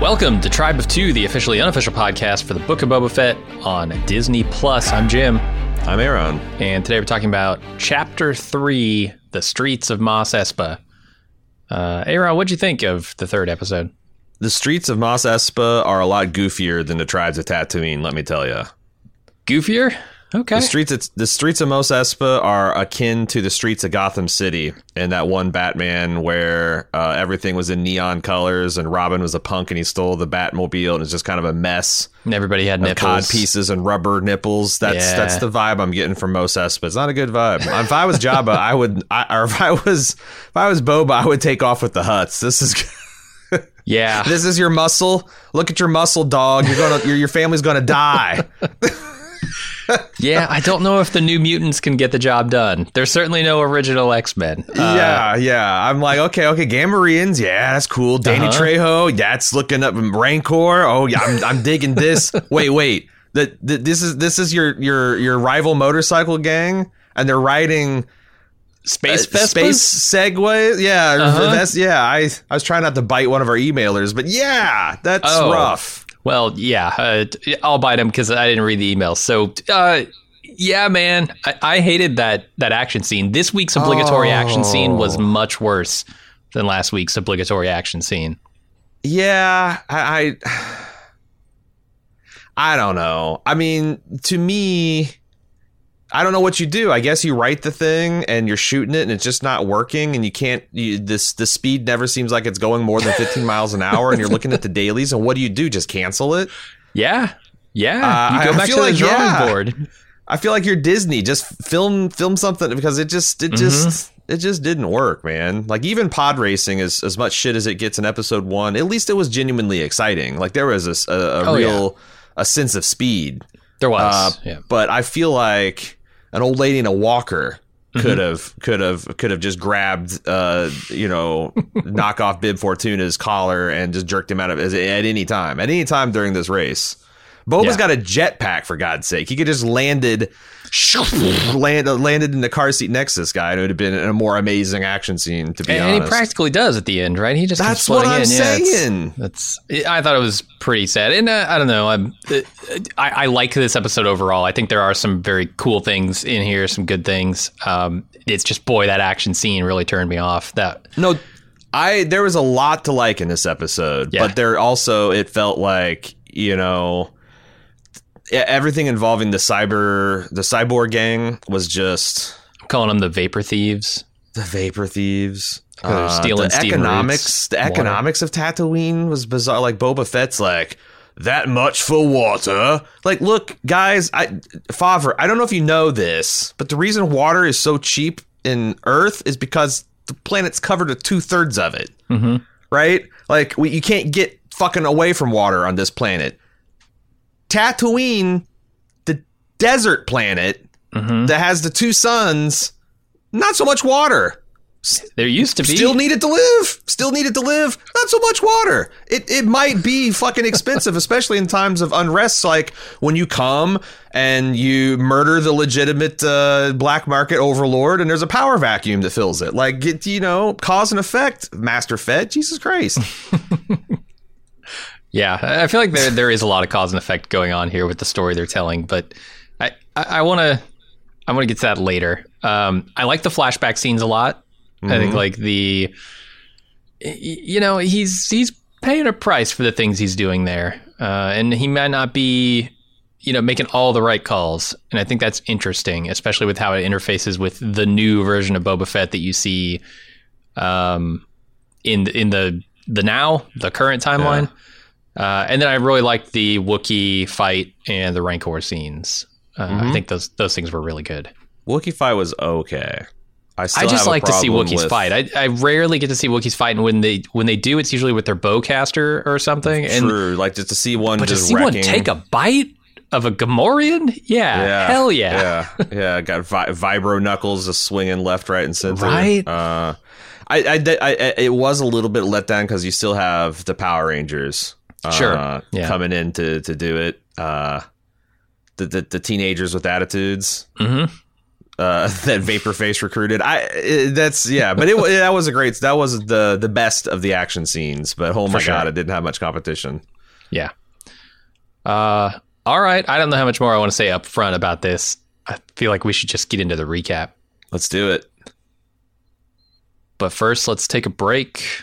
Welcome to Tribe of Two, the officially unofficial podcast for the Book of Boba Fett on Disney Plus. I'm Jim, I'm Aaron. and today we're talking about Chapter Three: The Streets of Mos Espa. Uh, Aaron, what'd you think of the third episode? The streets of Mos Espa are a lot goofier than the tribes of Tatooine. Let me tell you. Goofier? Okay. The streets, of, the streets of Mos Espa are akin to the streets of Gotham City in that one Batman where uh, everything was in neon colors and Robin was a punk and he stole the Batmobile and it's just kind of a mess. And everybody had nipples. Cod pieces and rubber nipples. That's Yeah. that's the vibe I'm getting from Mos Espa. It's not a good vibe. if I was Jabba, I would. I, or if I was if I was Boba, I would take off with the Hutts. This is. Yeah. This is your muscle. Look at your muscle, dog. You're gonna your, your family's gonna die. yeah. I don't know if the New Mutants can get the job done. There's certainly no original X Men. yeah, yeah. I'm like, okay, okay, Gamorreans, yeah, that's cool. Danny Uh-huh. Trejo, that's looking up Rancor. Oh yeah, I'm, I'm digging this. wait, wait. The, the, this is this is your your your rival motorcycle gang, and they're riding Space uh, Vespas? space Segway. Yeah, Uh-huh. that's yeah. I I was trying not to bite one of our emailers, but yeah, that's Oh. rough. Well, yeah, uh, I'll bite him because I didn't read the email. So, uh, yeah, man, I, I hated that that action scene. This week's obligatory action scene was Oh. much worse than last week's obligatory action scene. Yeah, I, I I don't know. I mean, to me, I don't know what you do. I guess you write the thing and you're shooting it and it's just not working and you can't you, this the speed never seems like it's going more than 15 miles an hour and you're looking at the dailies and what do you do? Just cancel it? Yeah, yeah, Uh, you go I back feel to like, the drawing yeah. board. I feel like you're Disney. Just film film something because it just it just it just didn't work, man. Like even pod racing is as much shit as it gets in episode one. At least it was genuinely exciting. Like there was a Oh, real a sense of speed. There was, Uh, yeah. But I feel like an old lady in a walker Mm-hmm. could have could have could have just grabbed uh you know knockoff Bib Fortuna's collar and just jerked him out of at any time at any time during this race. Boba's Yeah. got a jetpack for God's sake. He could just landed land, landed in the car seat next to this guy and it would have been a more amazing action scene to be And honest. And he practically does at the end, right? He just That's what I'm in. Yeah, saying. That's. I thought it was pretty sad, and uh, I don't know. I'm. Uh, I, I like this episode overall. I think there are some very cool things in here, some good things. Um, it's just boy, that action scene really turned me off. That No, I there was a lot to like in this episode, Yeah. but there also it felt like you know everything involving the cyber the cyborg gang was just I'm calling them the vapor thieves. the vapor thieves. They're stealing the economics, Root's the water. economics of Tatooine was bizarre. Like Boba Fett's like that much for water. Like, look, guys, I Favreau, I don't know if you know this, but the reason water is so cheap in Earth is because the planet's covered with two thirds of it. Mm-hmm. Right? Like, we, you can't get fucking away from water on this planet. Tatooine, the desert planet Mm-hmm. that has the two suns, not so much water. There used to be Still needed to live. Still needed to live. Not so much water. It it might be fucking expensive, especially in times of unrest, like when you come and you murder the legitimate uh, black market overlord, and there's a power vacuum that fills it. Like get you know, cause and effect. Master Fett. Jesus Christ. Yeah, I feel like there there is a lot of cause and effect going on here with the story they're telling, but I I want to I want to get to that later. Um, I like the flashback scenes a lot. I think like the you know he's he's paying a price for the things he's doing there, uh, and he might not be you know making all the right calls, and I think that's interesting, especially with how it interfaces with the new version of Boba Fett that you see um, in in the the now the current timeline. Uh, and then I really liked the Wookiee fight and the Rancor scenes. Uh, I Mhm. think those those things were really good. Wookiee fight was okay. I still I just like to see Wookiees with- fight. I, I rarely get to see Wookiees fight, and when they when they do, it's usually with their bowcaster or something. And True, like just to see one but to just see one take a bite of a Gamorrean, yeah, yeah, hell yeah. yeah, yeah. Got vi- vibro knuckles just swinging left, right, and center. Right. Uh, I, I, I, I, it was a little bit let down because you still have the Power Rangers. Uh, Sure, yeah. coming in to to do it. Uh, the, the the teenagers with attitudes. hmm uh, that Vaporface recruited. I it, that's yeah, but it that was a great. That was the the best of the action scenes. But oh my sure. god, it didn't have much competition. Yeah. Uh, all right. I don't know how much more I want to say up front about this. I feel like we should just get into the recap. Let's do it. But first, let's take a break.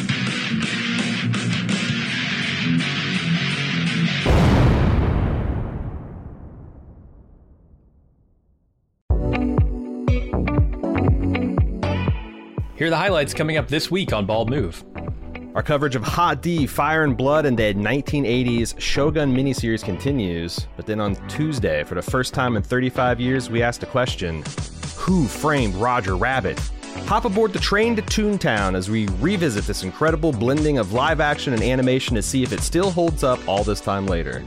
Here are the highlights coming up this week on Bald Move. Our coverage of Hot D, Fire and Blood, and the 1980s Shogun miniseries continues. But then on Tuesday, for the first time in 35 years, we asked a question Who framed Roger Rabbit? Hop aboard the train to Toontown as we revisit this incredible blending of live action and animation to see if it still holds up all this time later.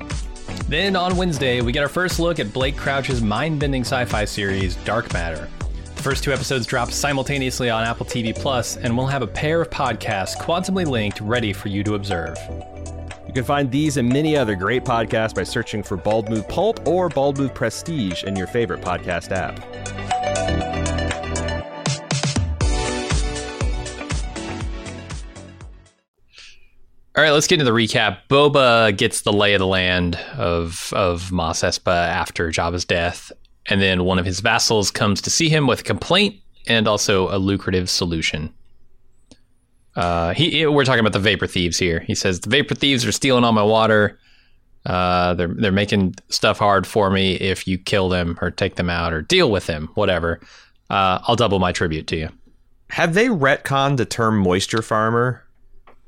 Then on Wednesday, we get our first look at Blake Crouch's mind bending sci fi series, Dark Matter. First two episodes drop simultaneously on Apple TV Plus, and we'll have a pair of podcasts quantumly linked ready for you to observe. You can find these and many other great podcasts by searching for Bald Move Pulp or Bald Move Prestige in your favorite podcast app. All right, let's get into the recap. Boba gets the lay of the land of of Mos Espa after Jabba's death, and then one of his vassals comes to see him with a complaint and also a lucrative solution. Uh, he, we're talking about the vapor thieves here. He says the vapor thieves are stealing all my water. Uh, they're they're making stuff hard for me. If you kill them or take them out or deal with them, whatever, uh, I'll double my tribute to you. Have they retconned the term moisture farmer?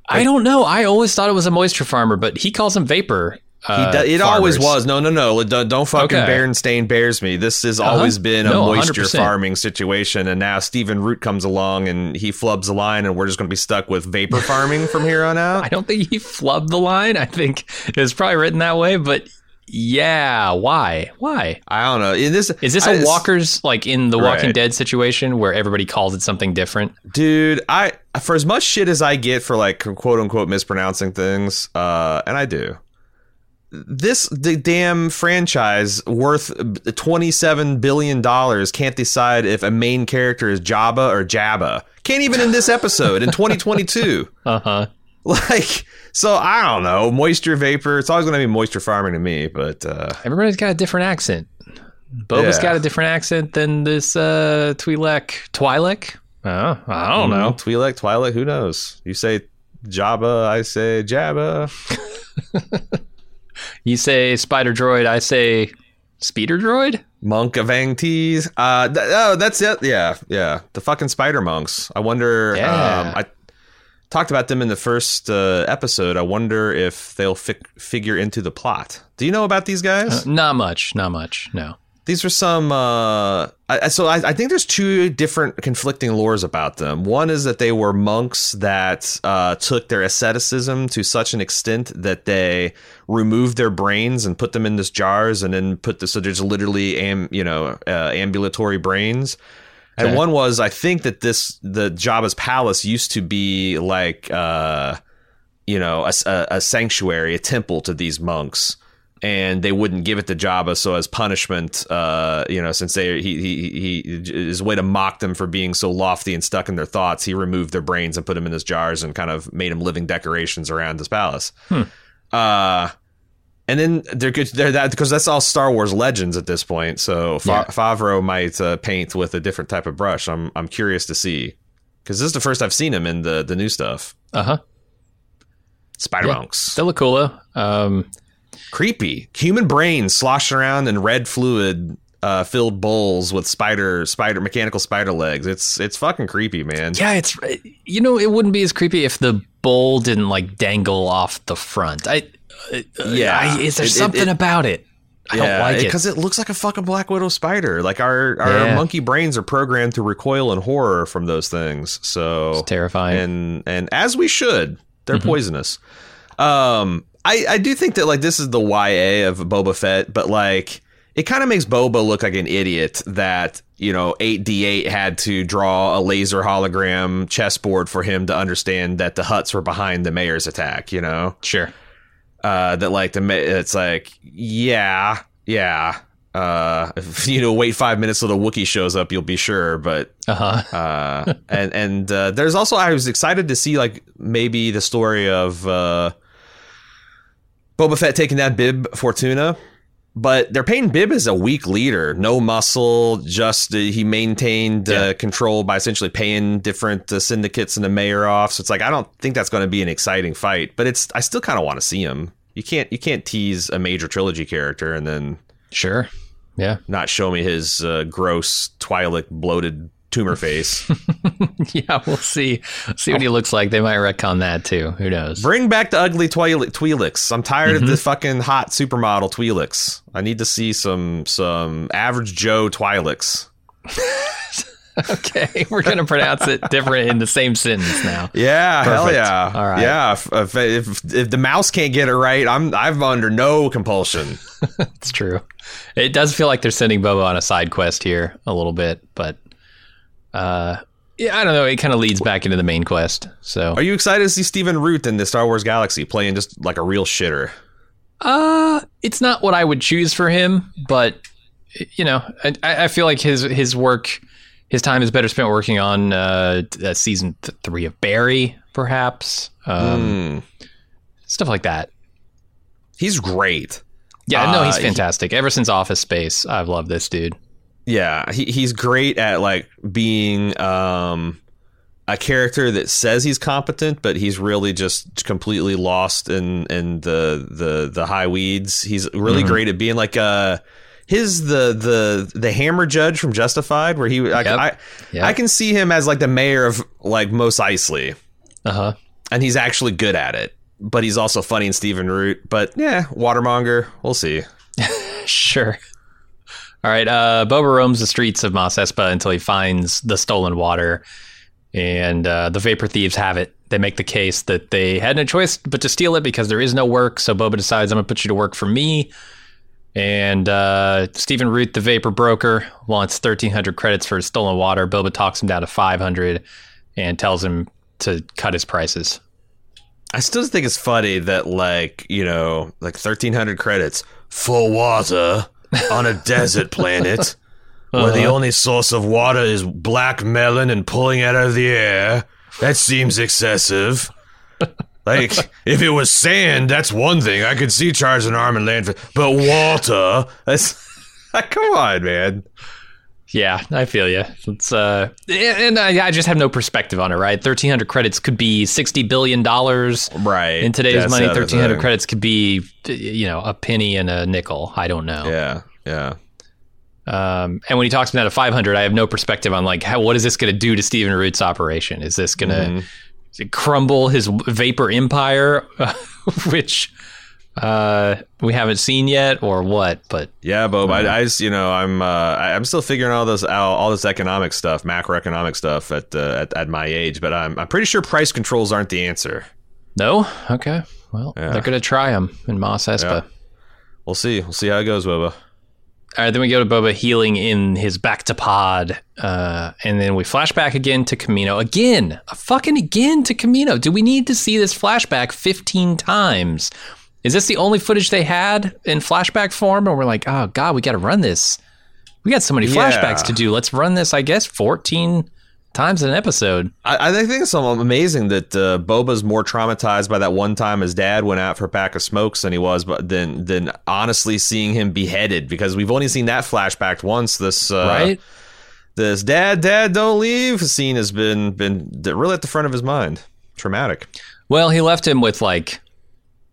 I don't know. I always thought it was a moisture farmer, but he calls them vapor. He Uh, do- it always was. No, no, no. Don't, fucking Okay. Berenstain bears me. This has Uh-huh. always been a No, moisture 100%. farming situation. And now Stephen Root comes along and he flubs the line, and we're just going to be stuck with vapor farming from here on out. I don't think he flubbed the line. I think it was probably written that way, but yeah, why? Why? I don't know. In this Is this I- a Walker's like in the Walking Right. Dead situation where everybody calls it something different? dude? I for as much shit as I get for like quote unquote mispronouncing things, uh, and I do. This the damn franchise worth twenty seven billion dollars can't decide if a main character is Jabba or Jabba. Can't even in this episode in 2022. Uh huh. Like, so I don't know. Moisture vapor. It's always going to be moisture farming to me, but uh, Everybody's got a different accent. Boba's Yeah. got a different accent than this uh, Twi'lek. Twi'lek? Oh, I don't know. Twi'lek, Twi'lek. Who knows? You say Jabba, I say Jabba. You say spider droid, I say speeder droid? Monk of Tees. Uh, th- oh, that's it. Yeah, yeah. The fucking spider monks. I wonder. Yeah. Um, I talked about them in the first uh, episode. I wonder if they'll fi- figure into the plot. Do you know about these guys? Not much. Not much. No. These are some. Uh, I, so I, I think there's two different conflicting lores about them. One is that they were monks that uh, took their asceticism to such an extent that they removed their brains and put them in this jars, and then put the so there's literally am you know uh, ambulatory brains. And one was I think that this the Jabba's palace used to be like uh, you know a, a, a sanctuary, a temple to these monks and they wouldn't give it to Jabba. So as punishment, uh, you know, since they he he he his way to mock them for being so lofty and stuck in their thoughts, he removed their brains and put them in his jars and kind of made them living decorations around his palace. Uh, and then they're good. They're that because that's all Star Wars legends at this point. So Fa- Yeah. Favreau might uh, paint with a different type of brush. I'm I'm curious to see because this is the first I've seen him in the the new stuff. Uh huh. Spider Yeah. monks. Still a cool though. Um, creepy human brains sloshing around in red fluid uh, filled bowls with spider spider mechanical spider legs it's it's fucking creepy man yeah, it's you know it wouldn't be as creepy if the bowl didn't like dangle off the front. I uh, Yeah. I, is there It- it- something it- about it? I don't like it. because it looks like a fucking black widow spider like our our Yeah. monkey brains are programmed to recoil in horror from those things so It's terrifying. and and as we should they're Mm-hmm. poisonous um i i do think that like this is the ya of boba fett but like it kind of makes boba look like an idiot that you know 8d8 had to draw a laser hologram chessboard for him to understand that the Hutts were behind the mayor's attack you know sure. uh that like the ma- it's like yeah yeah uh if you know wait five minutes till the Wookiee shows up you'll be sure but Uh huh. uh, and and uh, there's also I was excited to see like maybe the story of uh, Boba Fett taking that Bib Fortuna, but they're painting Bib as a weak leader, no muscle, just uh, he maintained uh, control by essentially paying different uh, syndicates and the mayor off. So it's like I don't think that's going to be an exciting fight, but it's I still kind of want to see him. You can't you can't tease a major trilogy character and then Sure. Yeah. not show me his uh, gross Twi'lek bloated tumor face. yeah. We'll see. See what he looks like. They might retcon that too. Who knows? Bring back the ugly Twi'lek. Twi'leks. I'm tired Mm-hmm. of the fucking hot supermodel Twi'leks. I need to see some some average Joe Twi'leks. okay, we're gonna pronounce it different in the same sentence now. Yeah, hell yeah. All right. Yeah, if, if, if, if the mouse can't get it right, I'm I'm under no compulsion. It's true. It does feel like they're sending Bobo on a side quest here a little bit, but uh, yeah, I don't know. It kind of leads back into the main quest. So Are you excited to see Stephen Root in the Star Wars Galaxy playing just like a real shitter? Uh, it's not what I would choose for him, but you know, I, I feel like his his work, his time is better spent working on uh, uh, season th- three of Barry, perhaps, um, Hmm. stuff like that. He's great. Yeah, no, he's Uh, he- fantastic. Ever since Office Space, I've loved this dude. Yeah, he, he's great at like being um, a character that says he's competent, but he's really just completely lost in in the the the high weeds. He's really Mhm. great at being like uh his the the the hammer judge from Justified, where he I, Yep. I, Yep. I can see him as like the mayor of like Mos Eisley, Uh huh. and he's actually good at it. But he's also funny in Stephen Root. But yeah, Watermonger, we'll see. Sure. All right. Uh, Boba roams the streets of Mos Espa until he finds the stolen water, and uh, the Vapor Thieves have it. They make the case that they had no choice but to steal it because there is no work. So Boba decides, I'm going to put you to work for me. And uh, Stephen Root, the Vapor Broker, wants 1,300 credits for his stolen water. Boba talks him down to 500 and tells him to cut his prices. I still think it's funny that like you know like 1300 credits for water on a desert planet where the uh-huh. only source of water is black melon and pulling out of the air. That seems excessive. Like if it was sand, that's one thing. I could see charging an arm and land, for, but water. That's come on, man. Yeah, I feel you. It's uh, and I, I just have no perspective on it. Right, thirteen hundred credits could be sixty billion dollars. Right. In today's That's money, thirteen hundred credits could be, you know, a penny and a nickel. I don't know. Yeah, yeah. Um, and when he talks about a 500, I have no perspective on like how what is this going to do to Stephen Root's operation? Is this going to Mm-hmm. crumble his vapor empire, which uh, we haven't seen yet, or what? But Yeah, Bob. I, I just, you know, I'm, uh, I'm still figuring all this out, all this economic stuff, macroeconomic stuff at, uh, at, at my age. But I'm, I'm pretty sure price controls aren't the answer. no, okay. Well, Yeah. they're going to try them in Mos Espa. Yeah. We'll see. We'll see how it goes, Boba. All right, then we go to Boba healing in his bacta pod, uh, and then we flash back again to Kamino. Again, a fucking again to Kamino. Do we need to see this flashback 15 times? Is this the only footage they had in flashback form? And we're like, oh, God, we got to run this. We got so many flashbacks Yeah. to do. Let's run this, I guess, 14 times an episode. I, I think it's amazing that uh, Boba's more traumatized by that one time his dad went out for a pack of smokes than he was, but than than honestly seeing him beheaded because we've only seen that flashback once. This uh, right? This dad, dad, don't leave scene has been been really at the front of his mind. Traumatic. Well, he left him with like,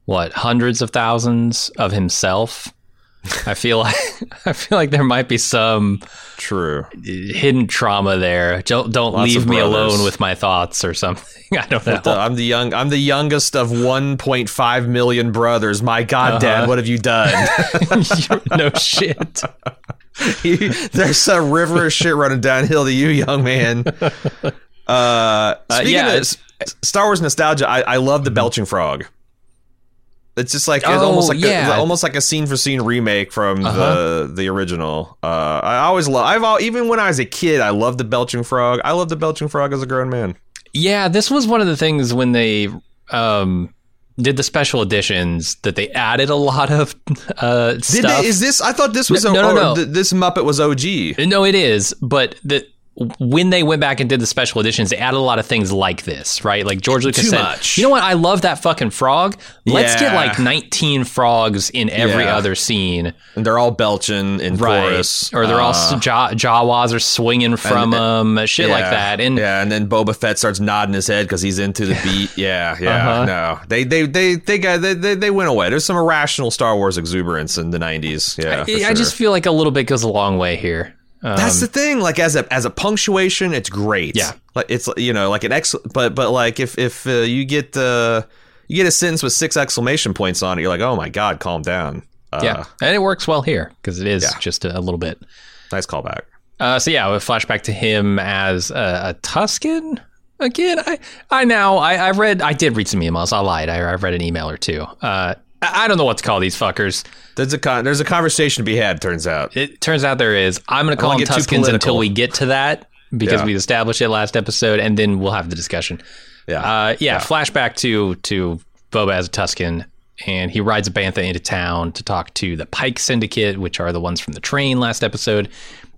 what, hundreds of thousands of himself. I feel like I feel like there might be some True. hidden trauma there. Don't don't Lots leave me alone with my thoughts or something. I don't uh, know. The- I'm the young. I'm the youngest of 1.5 million brothers. My God, Dad, uh-huh. what have you done? no shit. There's a river of shit running downhill to you, young man. Uh, uh, speaking yeah, of Star Wars nostalgia, I, I love the mm-hmm. belching frog. It's just like it's Oh, almost like yeah. a, almost like a scene for scene remake from Uh-huh. the the original. Uh, I always love. I've all, even when I was a kid, I loved the belching frog. I love the belching frog as a grown man. Yeah, this was one of the things when they um, did the special editions that they added a lot of uh, Did stuff. they, is this? I thought this was No, a, no, no, no. th- this Muppet was OG. No, it is, but the when they went back and did the special editions, they added a lot of things like this, right? Like George Lucas Too said, much. "You know what? I love that fucking frog. Let's get like 19 frogs in every Yeah. other scene, And they're all belching in right? chorus, Or they're all Uh, jaw- Jawas are swinging from and- them, shit like that." And yeah, and then Boba Fett starts nodding his head because he's into the beat. Yeah, yeah. Uh-huh. No, they they they they got they, they they went away. There's some irrational Star Wars exuberance in the '90s. Yeah, I, I sure. just feel like a little bit goes a long way here. Um, That's the thing. Like as a as a punctuation, it's great. Yeah. like it's you know like an ex. But but like if if uh, you get uh, you get a sentence with six exclamation points on it, you're like, oh my god, calm down. Uh, yeah, and it works well here because it is yeah. just a, a little bit. nice callback. Uh, so yeah, we flashback to him as a, a Tusken again. I I now I, I read I did read some emails. I lied. I, I read an email or two. I, don't know what to call these fuckers. There's a con- there's a conversation to be had. Turns out. It turns out there is. I'm going to call them Tuskens until we get to that because Yeah. we established it last episode, and then we'll have the discussion. Yeah. Uh, yeah, flashback to to Boba as a Tusken, and he rides a bantha into town to talk to the Pike Syndicate, which are the ones from the train last episode.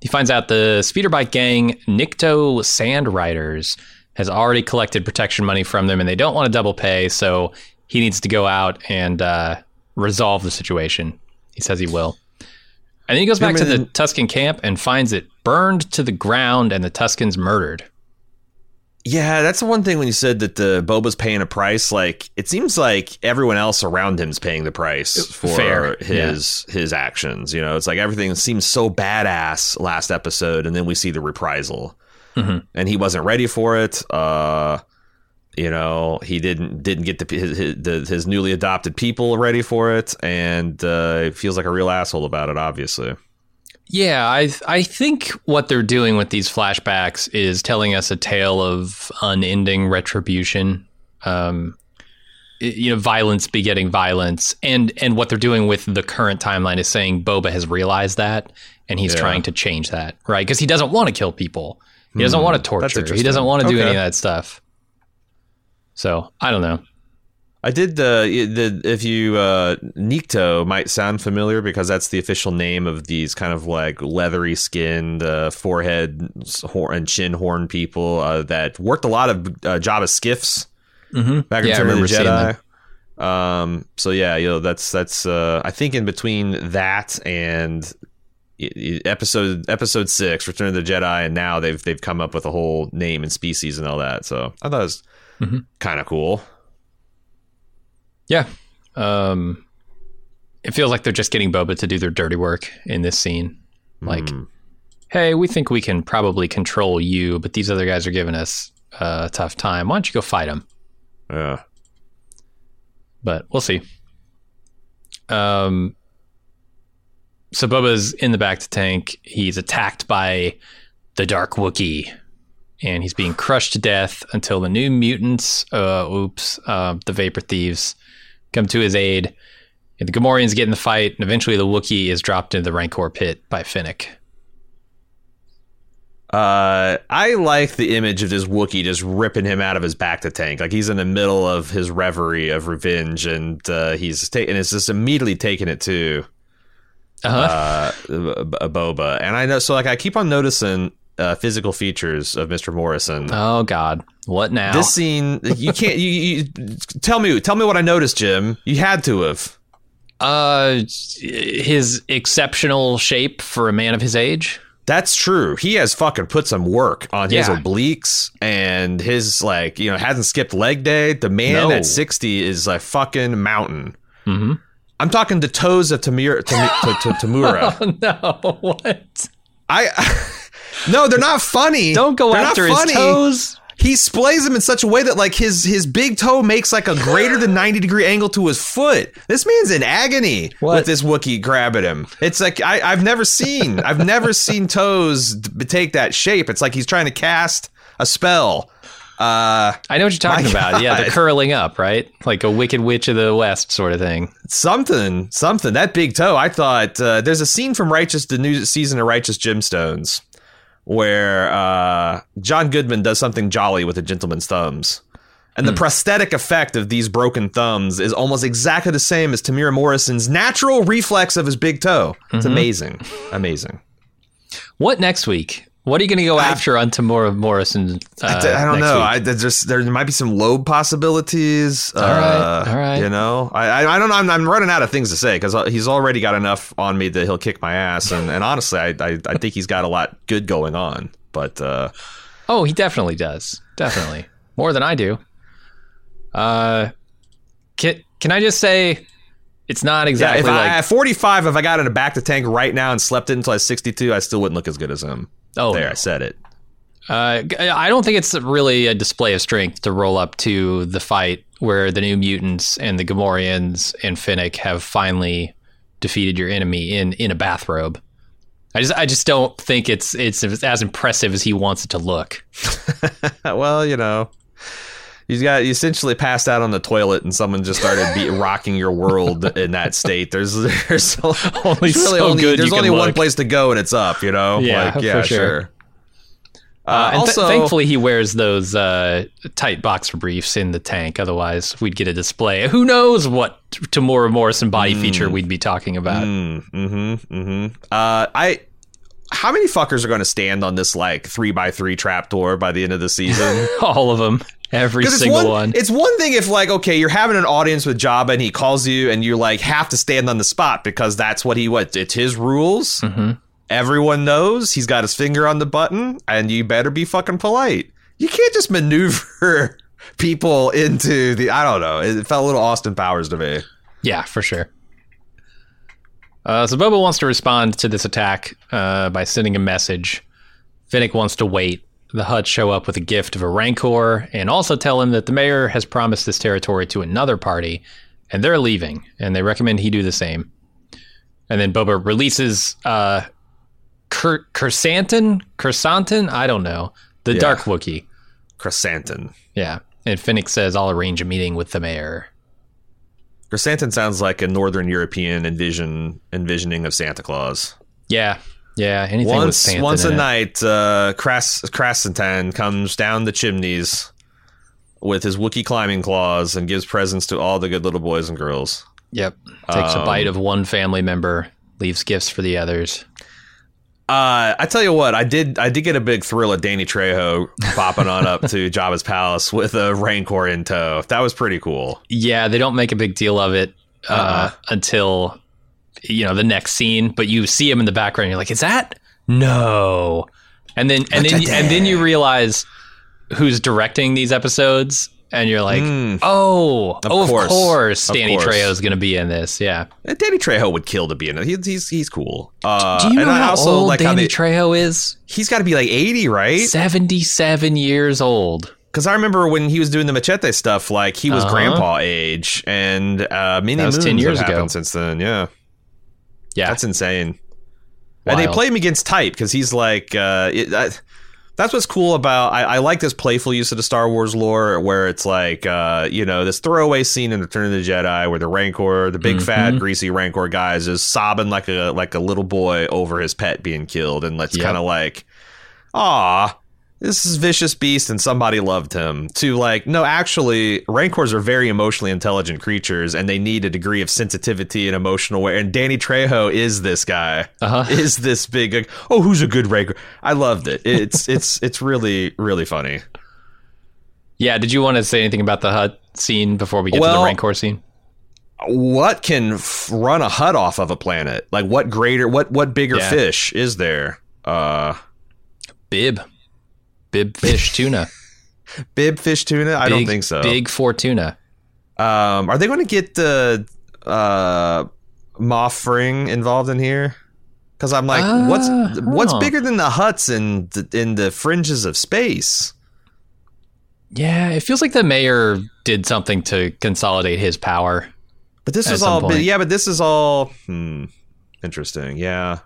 He finds out the speeder bike gang, Nikto Sand Riders, has already collected protection money from them, and they don't want to double pay, so he needs to go out and uh, resolve the situation. He says he will. And then he goes back to the Tusken camp and finds it burned to the ground and the Tuskens murdered. Yeah, that's the one thing when you said that the Boba's paying a price. Like it seems like everyone else around him's paying the price for Fair, his his actions. You know, it's like everything seems so badass last episode, and then we see the reprisal, Mhm. and he wasn't ready for it. Uh, you know, he didn't didn't get the his, his, his newly adopted people ready for it, and uh, feels like a real asshole about it. Obviously, Yeah, I I think what they're doing with these flashbacks is telling us a tale of unending retribution. Um, you know, violence begetting violence, and and what they're doing with the current timeline is saying Boba has realized that, and he's Yeah. trying to change that, right? Because he doesn't want to kill people, he doesn't want to torture, he doesn't want to do Okay. any of that stuff. So I don't know. I did the the if you uh Nikto might sound familiar because that's the official name of these kind of like leathery skinned uh, forehead and chin horn people uh, that worked a lot of uh, Jabba skiffs Mm-hmm. back in Yeah, I Return of the. Jedi. Um, so yeah, you know that's that's uh, I think in between that and episode episode six, Return of the Jedi, and now they've they've come up with a whole name and species and all that. So I thought it was Mhm. kind of cool. Yeah. Um, it feels like they're just getting Boba to do their dirty work in this scene. Like, Mm. hey, we think we can probably control you, but these other guys are giving us a tough time. Why don't you go fight them? yeah, But we'll see. Um, so Boba's in the bacta tank. He's attacked by the Dark Wookiee, and he's being crushed to death until the new mutants, uh, oops, uh, the Vapor Thieves, come to his aid. And the Gamorreans get in the fight, and eventually the Wookiee is dropped into the Rancor pit by Fennec. Uh, I like the image of this Wookiee just ripping him out of his bacta tank. Like he's in the middle of his reverie of revenge, and uh, he's taking it's just immediately taking it to Uh-huh. uh, Boba. And I know, so like I keep on noticing uh, physical features of Mr. Morrison. oh God, what now? This scene, you can't. You, you tell me, tell me what I noticed, Jim. You had to have. uh, his exceptional shape for a man of his age. That's true. He has fucking put some work on his Yeah. obliques and his like, you know, hasn't skipped leg day. The man No. at 60 is a fucking mountain. Mm-hmm. I'm talking the toes of Tamir, Tam, to, to, Temuera. Oh no! What? I No, they're not funny. Don't go They're not after his funny. toes. He splays them in such a way that like his his big toe makes like a greater than 90 degree angle to his foot. This man's in agony What? with this Wookiee grabbing him. It's like I, I've never seen I've never seen toes take that shape. It's like he's trying to cast a spell. Uh, I know what you're talking about. Yeah, the God. curling up, right? Like a Wicked Witch of the West sort of thing. something, something. That big toe. I thought uh, there's a scene from Righteous, the new season of Righteous Gemstones, where uh, John Goodman does something jolly with a gentleman's thumbs. And the prosthetic effect of these broken thumbs is almost exactly the same as Temuera Morrison's natural reflex of his big toe. It's amazing. Amazing. What next week? What are you going to go after on Temuera Morrison? Uh, I, I don't know. I just there might be some lobe possibilities. All right, all right. You know, I I, I don't know. I'm, I'm running out of things to say because he's already got enough on me that he'll kick my ass. And, and honestly, I, I I think he's got a lot good going on. But uh, oh, he definitely does. Definitely more than I do. Uh, can can I just say it's not yeah, exactly if I at 45, if I got in a bacta tank right now and slept it until I was 62, I still wouldn't look as good as him. Oh there, no. I said it. Uh, g- I don't think it's really a display of strength to roll up to the fight where the new mutants and the Gamorreans and Fennec have finally defeated your enemy in in a bathrobe. I just I just don't think it's it's as impressive as he wants it to look. well, you know, you got you essentially passed out on the toilet and someone just started be, rocking your world in that state. There's there's Only really only, There's only one look. place to go, and it's up. You know, Yeah, like, yeah, for sure. Uh, Uh, and th- also, thankfully, he wears those uh, tight boxer briefs in the tank. Otherwise, we'd get a display. Who knows what Temuera Morrison body feature we'd be talking about? mm, mm-hmm, mm-hmm. Uh, I. How many fuckers are going to stand on this like three by three trapdoor by the end of the season? All of them, every single one, one. it's one thing if like okay, you're having an audience with Jabba and he calls you and you like have to stand on the spot because that's what he what it's his rules. hmm Everyone knows he's got his finger on the button, and you better be fucking polite. You can't just maneuver people into the. I don't know. It felt a little Austin Powers to me. Yeah, for sure. Uh, so Boba wants to respond to this attack uh, by sending a message. Fennec wants to wait. The Hutt show up with a gift of a Rancor and also tell him that the mayor has promised this territory to another party and they're leaving and they recommend he do the same. And then Boba releases uh, Krrsantan? Krrsantan? I don't know. The Yeah. Dark Wookiee. Chrysanthemum. Yeah. And Fennec says, I'll arrange a meeting with the mayor. Chrysanthemum sounds like a Northern European envision envisioning of Santa Claus. Yeah. Yeah. Anything once once a night, uh, Krrsantan comes down the chimneys with his Wookiee climbing claws and gives presents to all the good little boys and girls. Yep. Takes a bite Um, of one family member, leaves gifts for the others. Uh, I tell you what, I did I did get a big thrill at Danny Trejo popping on up to Jabba's palace with a Rancor in tow. That was pretty cool. Yeah, they don't make a big deal of it uh, Uh-uh. until you know the next scene, but you see him in the background. You're like, "Is that no?" And then and then and then you realize who's directing these episodes, and you're like, Mm. "Oh, oh, of course. course, Of Danny Trejo is going to be in this." Yeah. Uh, Danny Trejo would kill to be in it. He, he's he's cool. Uh, Do you know how old like how Danny they, Trejo is? he's got to be like eighty, right? Seventy-seven years old. Because I remember when he was doing the machete stuff, like he was Uh-huh. grandpa age, and uh, many moons 10 years have ago. happened since then. Yeah, Yeah, that's insane. And they play him against type because he's like, uh, it, I, that's what's cool about. I, I like this playful use of the Star Wars lore, where it's like, uh, you know, this throwaway scene in Return of the Jedi where the Rancor, the big fat Mhm. greasy Rancor guy, is just sobbing like a like a little boy over his pet being killed, and it's Yep. kind of like, ah. This is vicious beast, and somebody loved him. To like, no, actually, Rancors are very emotionally intelligent creatures, and they need a degree of sensitivity and emotional way. And Danny Trejo is this guy Uh-huh. is this big like, oh who's a good rancor i loved it it's it's it's really really funny Yeah. Did you want to say anything about the Hutt scene before we get to Well- the Rancor scene? what can f- run a Hutt off of a planet like what greater what what bigger Yeah. fish is there uh Bib, bib fish tuna. bib fish tuna i don't think so Big Fortuna. um are they going to get the uh moff ring involved in here because i'm like Uh, what's what's huh. bigger than the Hutts in the, in the fringes of space Yeah, it feels like the mayor did something to consolidate his power. but this is all yeah but this is all hmm interesting yeah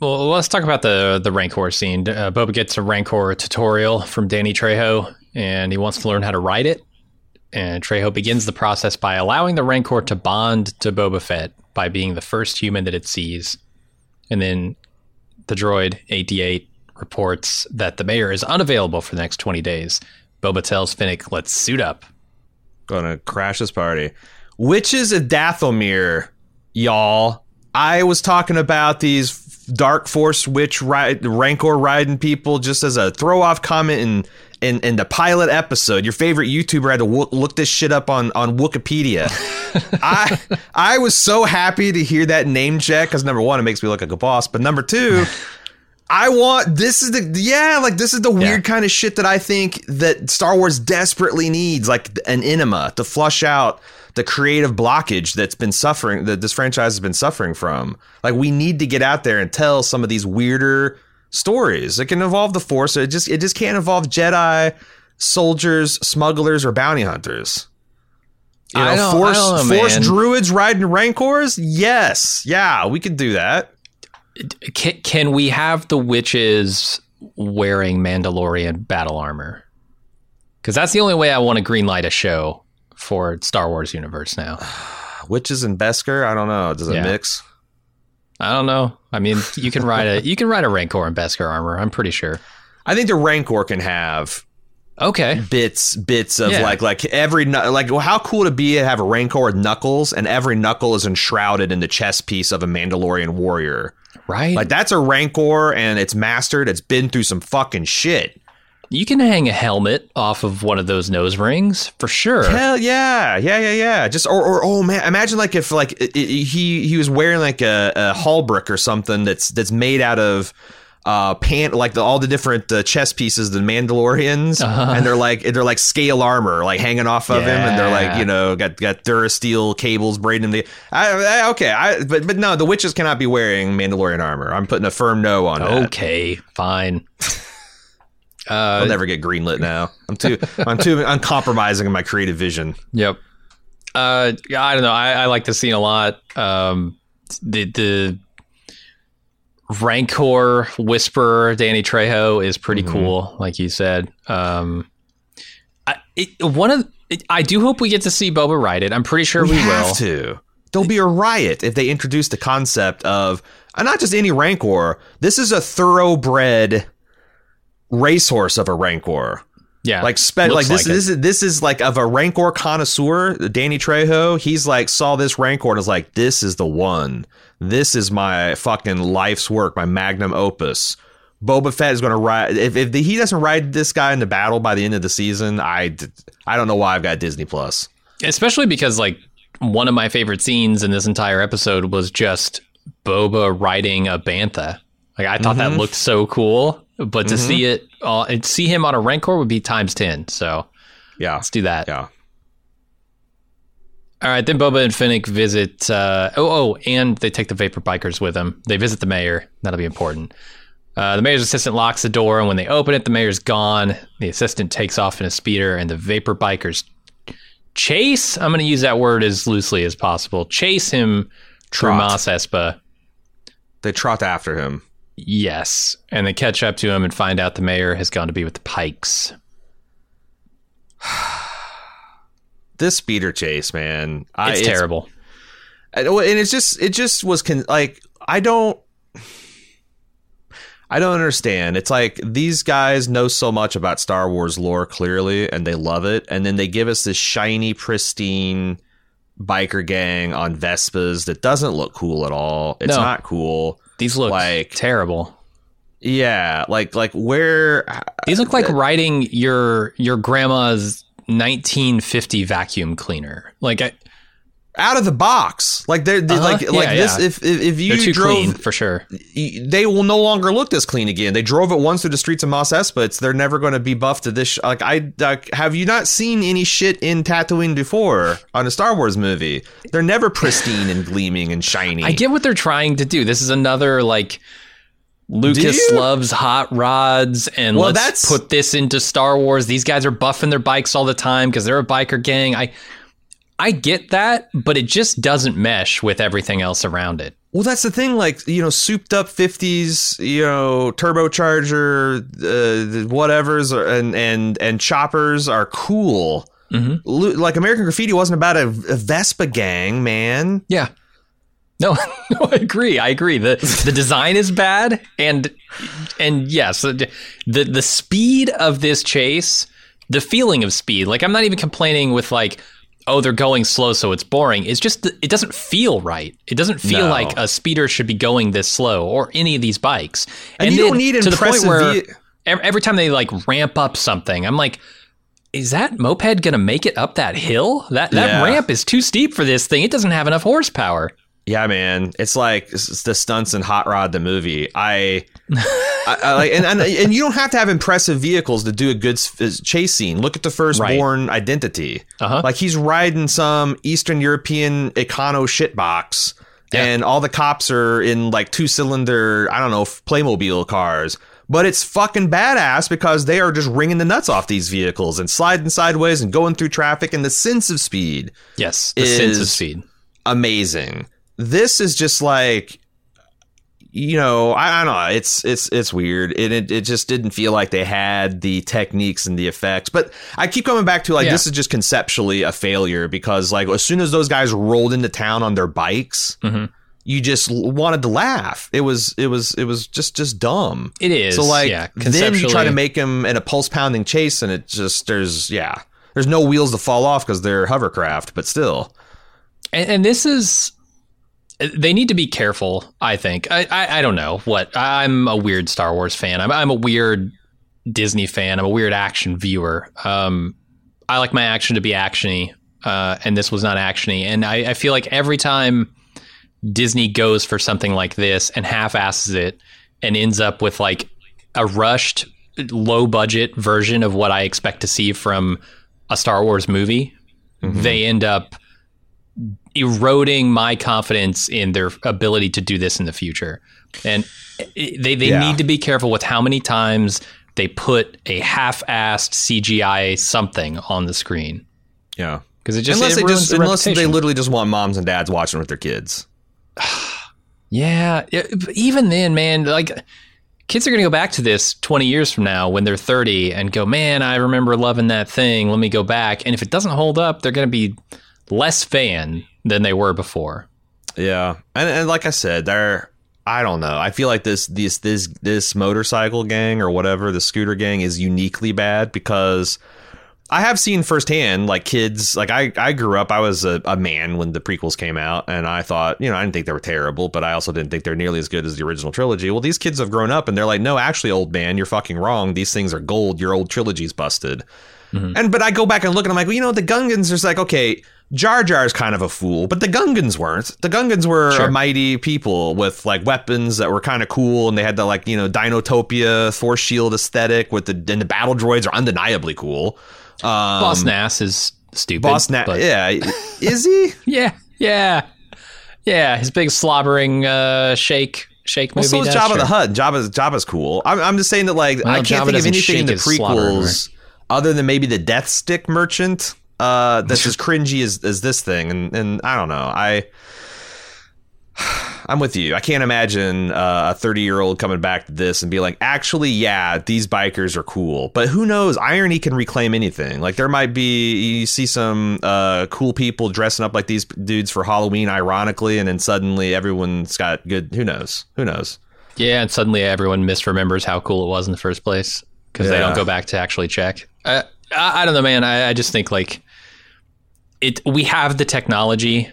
Well, let's talk about the the Rancor scene. Uh, Boba gets a Rancor tutorial from Danny Trejo, and he wants to learn how to ride it. And Trejo begins the process by allowing the Rancor to bond to Boba Fett by being the first human that it sees. And then the droid 88 reports that the mayor is unavailable for the next 20 days. Boba tells Fennec, "Let's suit up." Gonna crash this party. Which is a Dathomir, y'all. I was talking about these Dark Force witch ride, Rancor riding people just as a throw off comment in, in in the pilot episode. Your favorite YouTuber had to wo- look this shit up on on Wikipedia. I I was so happy to hear that name check because number one, it makes me look like a boss, but number two. I want this is the yeah like this is the weird kind of shit that I think that Star Wars desperately needs like an enema to flush out the creative blockage that's been suffering that this franchise has been suffering from. Like we need to get out there and tell some of these weirder stories. It can involve the Force. It just it just can't involve Jedi, soldiers, smugglers, or bounty hunters. You know, I don't- I Force don't know, Force man. druids riding Rancors. Yes, yeah, we could do that. Can, can we have the witches wearing Mandalorian battle armor? Because that's the only way I want to greenlight a show for Star Wars universe now. Witches and Beskar. I don't know. Does it Yeah. mix? I don't know. I mean, you can ride a you can ride a Rancor in Beskar armor. I'm pretty sure. I think the Rancor can have Okay. bits bits of Yeah. like like every like well, how cool to be to have a Rancor with knuckles and every knuckle is enshrouded in the chest piece of a Mandalorian warrior. Right. Like that's a Rancor and it's mastered. It's been through some fucking shit. You can hang a helmet off of one of those nose rings for sure. Hell yeah, yeah, yeah, yeah. Just or, or oh man, imagine like if like it, it- he he was wearing like a, a hauberk or something that's that's made out of uh pant like the, all the different uh, chest pieces the Mandalorians Uh-huh. and they're like they're like scale armor like hanging off of him and they're like you know got got Durasteel cables braiding in the I, I, okay I but but no the witches cannot be wearing Mandalorian armor. I'm putting a firm no on that. Okay, fine. I'll Uh, never get greenlit now. I'm too I'm too uncompromising in my creative vision. Yep. Uh, yeah, I don't know. I, I like the scene a lot. Um, the the Rancor Whisperer Danny Trejo is pretty Mm-hmm. cool, like you said. Um, I, it, one of it, I do hope we get to see Boba ride it. I'm pretty sure we, we will. to. There'll be a riot if they introduce the concept of uh, not just any rancor. This is a thoroughbred racehorse of a rancor. Yeah, Like spe- like this like it. this is this is like of a Rancor connoisseur, Danny Trejo. He's like saw this Rancor and is like, this is the one. This is my fucking life's work, my magnum opus. Boba Fett is going to ride. If, if he doesn't ride this guy into battle by the end of the season, I I don't know why I've got Disney Plus. especially because like one of my favorite scenes in this entire episode was just Boba riding a bantha. Like I thought that mm-hmm. looked so cool, but to see it, uh, and see him on a Rancor would be times ten. So Yeah, let's do that. yeah. All right, then Boba and Fennec visit. Uh, oh, oh, and they take the Vapor Bikers with them. They visit the mayor. That'll be important. Uh, the mayor's assistant locks the door, and when they open it, the mayor's gone. The assistant takes off in a speeder, and the Vapor Bikers chase. I'm going to use that word as loosely as possible. Chase him through Trot. Mos Espa. They trot after him. Yes, and they catch up to him and find out the mayor has gone to be with the Pikes. This speeder chase, man, I- It's terrible. and and it's just it just was con- like I don't I don't understand. It's like these guys know so much about Star Wars lore clearly and they love it and then they give us this shiny pristine biker gang on Vespas that doesn't look cool at all. It's No. not cool. These look Like- terrible. Yeah, like like where These look like uh, riding your your grandma's 1950 vacuum cleaner. Like I, out of the box. Like they're, they're Uh-huh. like Yeah, like this if if, if you too drove clean for sure. they will no longer look this clean again. They drove it once through the streets of Mos Espa. It's they're never going to be buffed to this. Sh- like I like, have you not seen any shit in Tatooine before on a Star Wars movie? They're never pristine and gleaming and shiny. I get what they're trying to do. This is another like Lucas loves hot rods and Well, let's put this into Star Wars. These guys are buffing their bikes all the time because they're a biker gang. I I get that, but it just doesn't mesh with everything else around it. Well, that's the thing. Like you know, souped up fifties, you know, turbocharger, uh, whatever's, and and and choppers are cool. Mhm. Like American Graffiti wasn't about a, a Vespa gang, man. Yeah. No, no, I agree. I agree. the The design is bad, and and yes, the the speed of this chase, the feeling of speed. Like I'm not even complaining with like, oh, they're going slow, so it's boring. It's just it doesn't feel right. It doesn't feel No. like a speeder should be going this slow, or any of these bikes. And you don't need to the point where ev- every time they like ramp up something, I'm like. Is that moped gonna make it up that hill? That that Yeah. ramp is too steep for this thing. It doesn't have enough horsepower. Yeah, man, it's like it's the stunts in Hot Rod the movie. I, I, I like, and, and and you don't have to have impressive vehicles to do a good chase scene. Look at the firstborn Identity. Uh-huh. Like he's riding some Eastern European econo shitbox, Yeah. and all the cops are in like two cylinder, I don't know, Playmobil cars. But it's fucking badass because they are just wringing the nuts off these vehicles and sliding sideways and going through traffic and the sense of speed Yes, the sense of speed. amazing. This is just like you know, I, I don't know. It's it's it's weird. It, it it just didn't feel like they had the techniques and the effects. But I keep coming back to like Yeah. this is just conceptually a failure because like as soon as those guys rolled into town on their bikes, Mhm. you just wanted to laugh. It was it was it was just just dumb. It is. So like yeah, then you try to make them in a pulse pounding chase, and it just there's yeah there's no wheels to fall off because they're hovercraft, but still. and, and this is they need to be careful i think. I, I i don't know what i'm a weird star wars fan. I'm, I'm a weird disney fan. I'm a weird action viewer. Um i like my action to be actiony uh and this was not actiony. And i, I feel like every time disney goes for something like this and half-asses it and ends up with like a rushed low budget version of what i expect to see from a star wars movie they end up eroding my confidence in their ability to do this in the future. And they they Yeah. need to be careful with how many times they put a half-assed CGI something on the screen Yeah. because it just unless it they just the unless they literally just want moms and dads watching with their kids. Yeah, yeah, even then, man, like kids are going to go back to this 20 years from now when they're 30 and go, "Man, I remember loving that thing. Let me go back." And if it doesn't hold up, they're going to be less fan than they were before. Yeah, and, and like I said, they're I don't know. I feel like this this this this motorcycle gang or whatever the scooter gang is uniquely bad because I have seen firsthand like kids like I I grew up I was a, a man when the prequels came out and I thought you know I didn't think they were terrible but I also didn't think they're nearly as good as the original trilogy. Well, these kids have grown up and they're like, no, actually, old man, you're fucking wrong. These things are gold. Your old trilogy's busted. Mm-hmm. And but I go back and look and I'm like, well, you know, the Gungans. There's like, okay, Jar Jar's kind of a fool, but the Gungans weren't. The Gungans were Sure. a mighty people with like weapons that were kind of cool, and they had the like you know Dinotopia Force Shield aesthetic with the and the battle droids are undeniably cool. Um, Boss Nass is stupid. Boss Nass, but- yeah, is he? yeah, yeah, yeah. His big slobbering uh, shake shake Well, movie. so is Jabba true. the Hutt. Jabba's Jabba's cool. I'm, I'm just saying that like Well, I can't Jabba think of anything in the prequels other than maybe the Death Stick merchant uh, that's as cringy as, as this thing. And and I don't know. I I'm with you. I can't imagine uh, a 30 year old coming back to this and be like, actually, yeah, these bikers are cool. But who knows? Irony can reclaim anything. Like there might be you see some uh, cool people dressing up like these dudes for Halloween, ironically, and then suddenly everyone's got good. Who knows? Who knows? Yeah, and suddenly everyone misremembers how cool it was in the first place because they don't go back to actually check. Uh, I, I don't know, man. I, I just think like it. We have the technology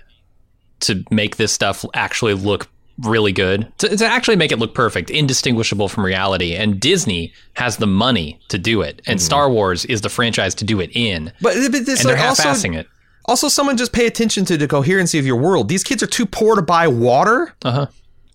to make this stuff actually look really good, to, to actually make it look perfect, indistinguishable from reality. And Disney has the money to do it, and Star Wars is the franchise to do it in, But, but this and they're like, also, half-assing it. also, someone just pay attention to the coherency of your world. These kids are too poor to buy water, Uh huh.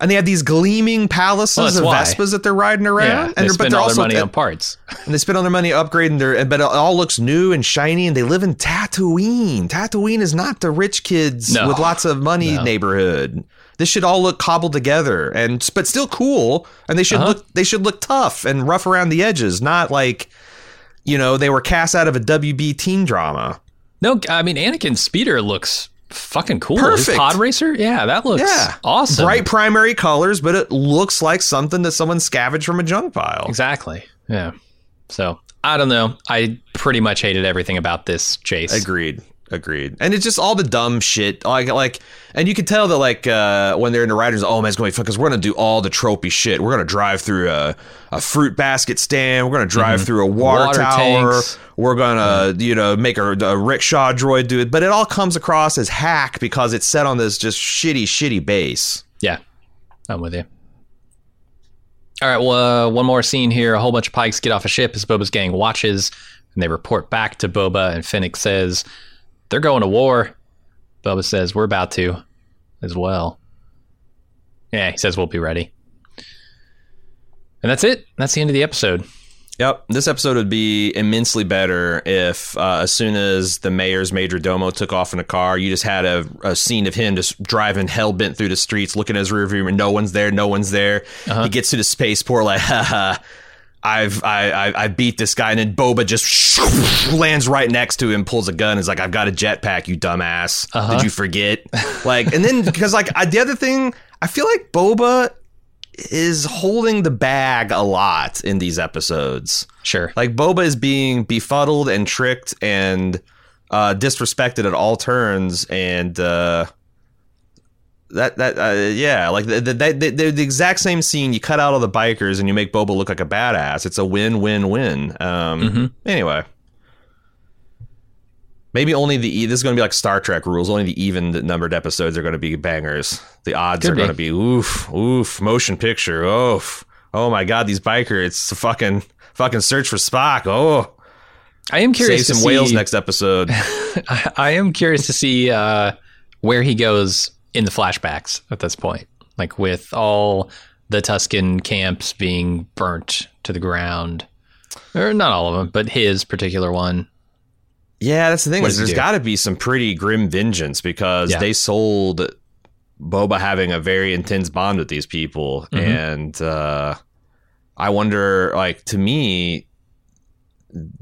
And they have these gleaming palaces Well, of. Vespas that they're riding around. Yeah, and they they're, but spend they're all also their money on parts. and they spend all their money upgrading their. But it all looks new and shiny, and they live in Tatooine. Tatooine is not the rich kids No. with lots of money No. neighborhood. This should all look cobbled together and but still cool, and they should Uh-huh. look they should look tough and rough around the edges, not like you know they were cast out of a WB teen drama. No, I mean Anakin Speeder looks fucking cool. Perfect. His pod racer, yeah, that looks Yeah, awesome. Bright primary colors, but it looks like something that someone scavenged from a junk pile. Exactly. Yeah. So I don't know. I pretty much hated everything about this chase. Agreed. Agreed. And it's just all the dumb shit. Like, like, and you can tell that, like, uh, when they're in the writers, oh man, it's going to be fun because we're going to do all the tropey shit. We're going to drive through a, a fruit basket stand. We're going to drive through a water, Water tower. tanks. We're going to, you know, make a, a rickshaw droid do it. But it all comes across as hack because it's set on this just shitty, shitty base. Yeah, I'm with you. All right. Well, uh, one more scene here. A whole bunch of pikes get off a ship as Boba's gang watches, and they report back to Boba. And Fennec says they're going to war. Boba says we're about to, as well. Yeah, he says we'll be ready. And that's it. That's the end of the episode. Yep. This episode would be immensely better if, uh, as soon as the mayor's major domo took off in a car, you just had a, a scene of him just driving hell bent through the streets, looking at his rear view mirror. No one's there. No one's there. He gets to the spaceport like, haha. I've I, I I beat this guy, and then Boba just lands right next to him, pulls a gun, and is like, "I've got a jetpack, you dumbass. Did you forget?" like, and then because like I, the other thing, I feel like Boba is holding the bag a lot in these episodes. Sure. Like Boba is being befuddled and tricked and uh, disrespected at all turns, and uh, that that uh, yeah, like the, the, the, the, the exact same scene. You cut out all the bikers and you make Boba look like a badass. It's a win win win. Um, Mhm. Anyway. Maybe only the e- this is going to be like Star Trek rules. Only the even numbered episodes are going to be bangers. The odds Could are be. going to be oof, oof, motion picture. Oof. Oh my god, these biker! It's a fucking fucking search for Spock. Oh, I am curious save some whales next episode. I, I am curious to see uh, where he goes in the flashbacks at this point, like with all the Tusken camps being burnt to the ground, or not all of them, but his particular one. yeah, that's the thing. Is there's got to be some pretty grim vengeance because Yeah. they sold Boba having a very intense bond with these people, Mhm. and uh, I wonder, like to me,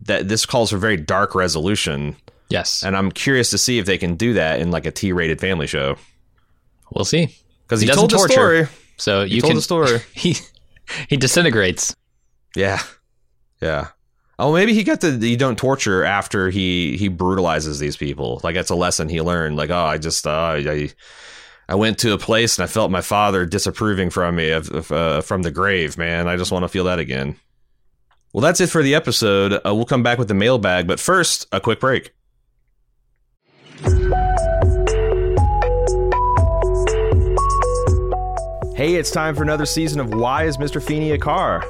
that this calls for very dark resolution, Yes, and I'm curious to see if they can do that in like a T-rated family show we'll see. because He he, doesn't told the torture. story. So He you told can the story. he he disintegrates. Yeah, yeah. Oh, maybe he got the you don't torture after he he brutalizes these people. Like that's a lesson he learned. Like, oh, I just uh, I I went to a place and I felt my father disapproving from me of, of, uh, from the grave. Man, I just want to feel that again. Well, that's it for the episode. Uh, we'll come back with the mailbag, but first, a quick break. Hey, it's time for another season of Why is Mr. Feeney a Car?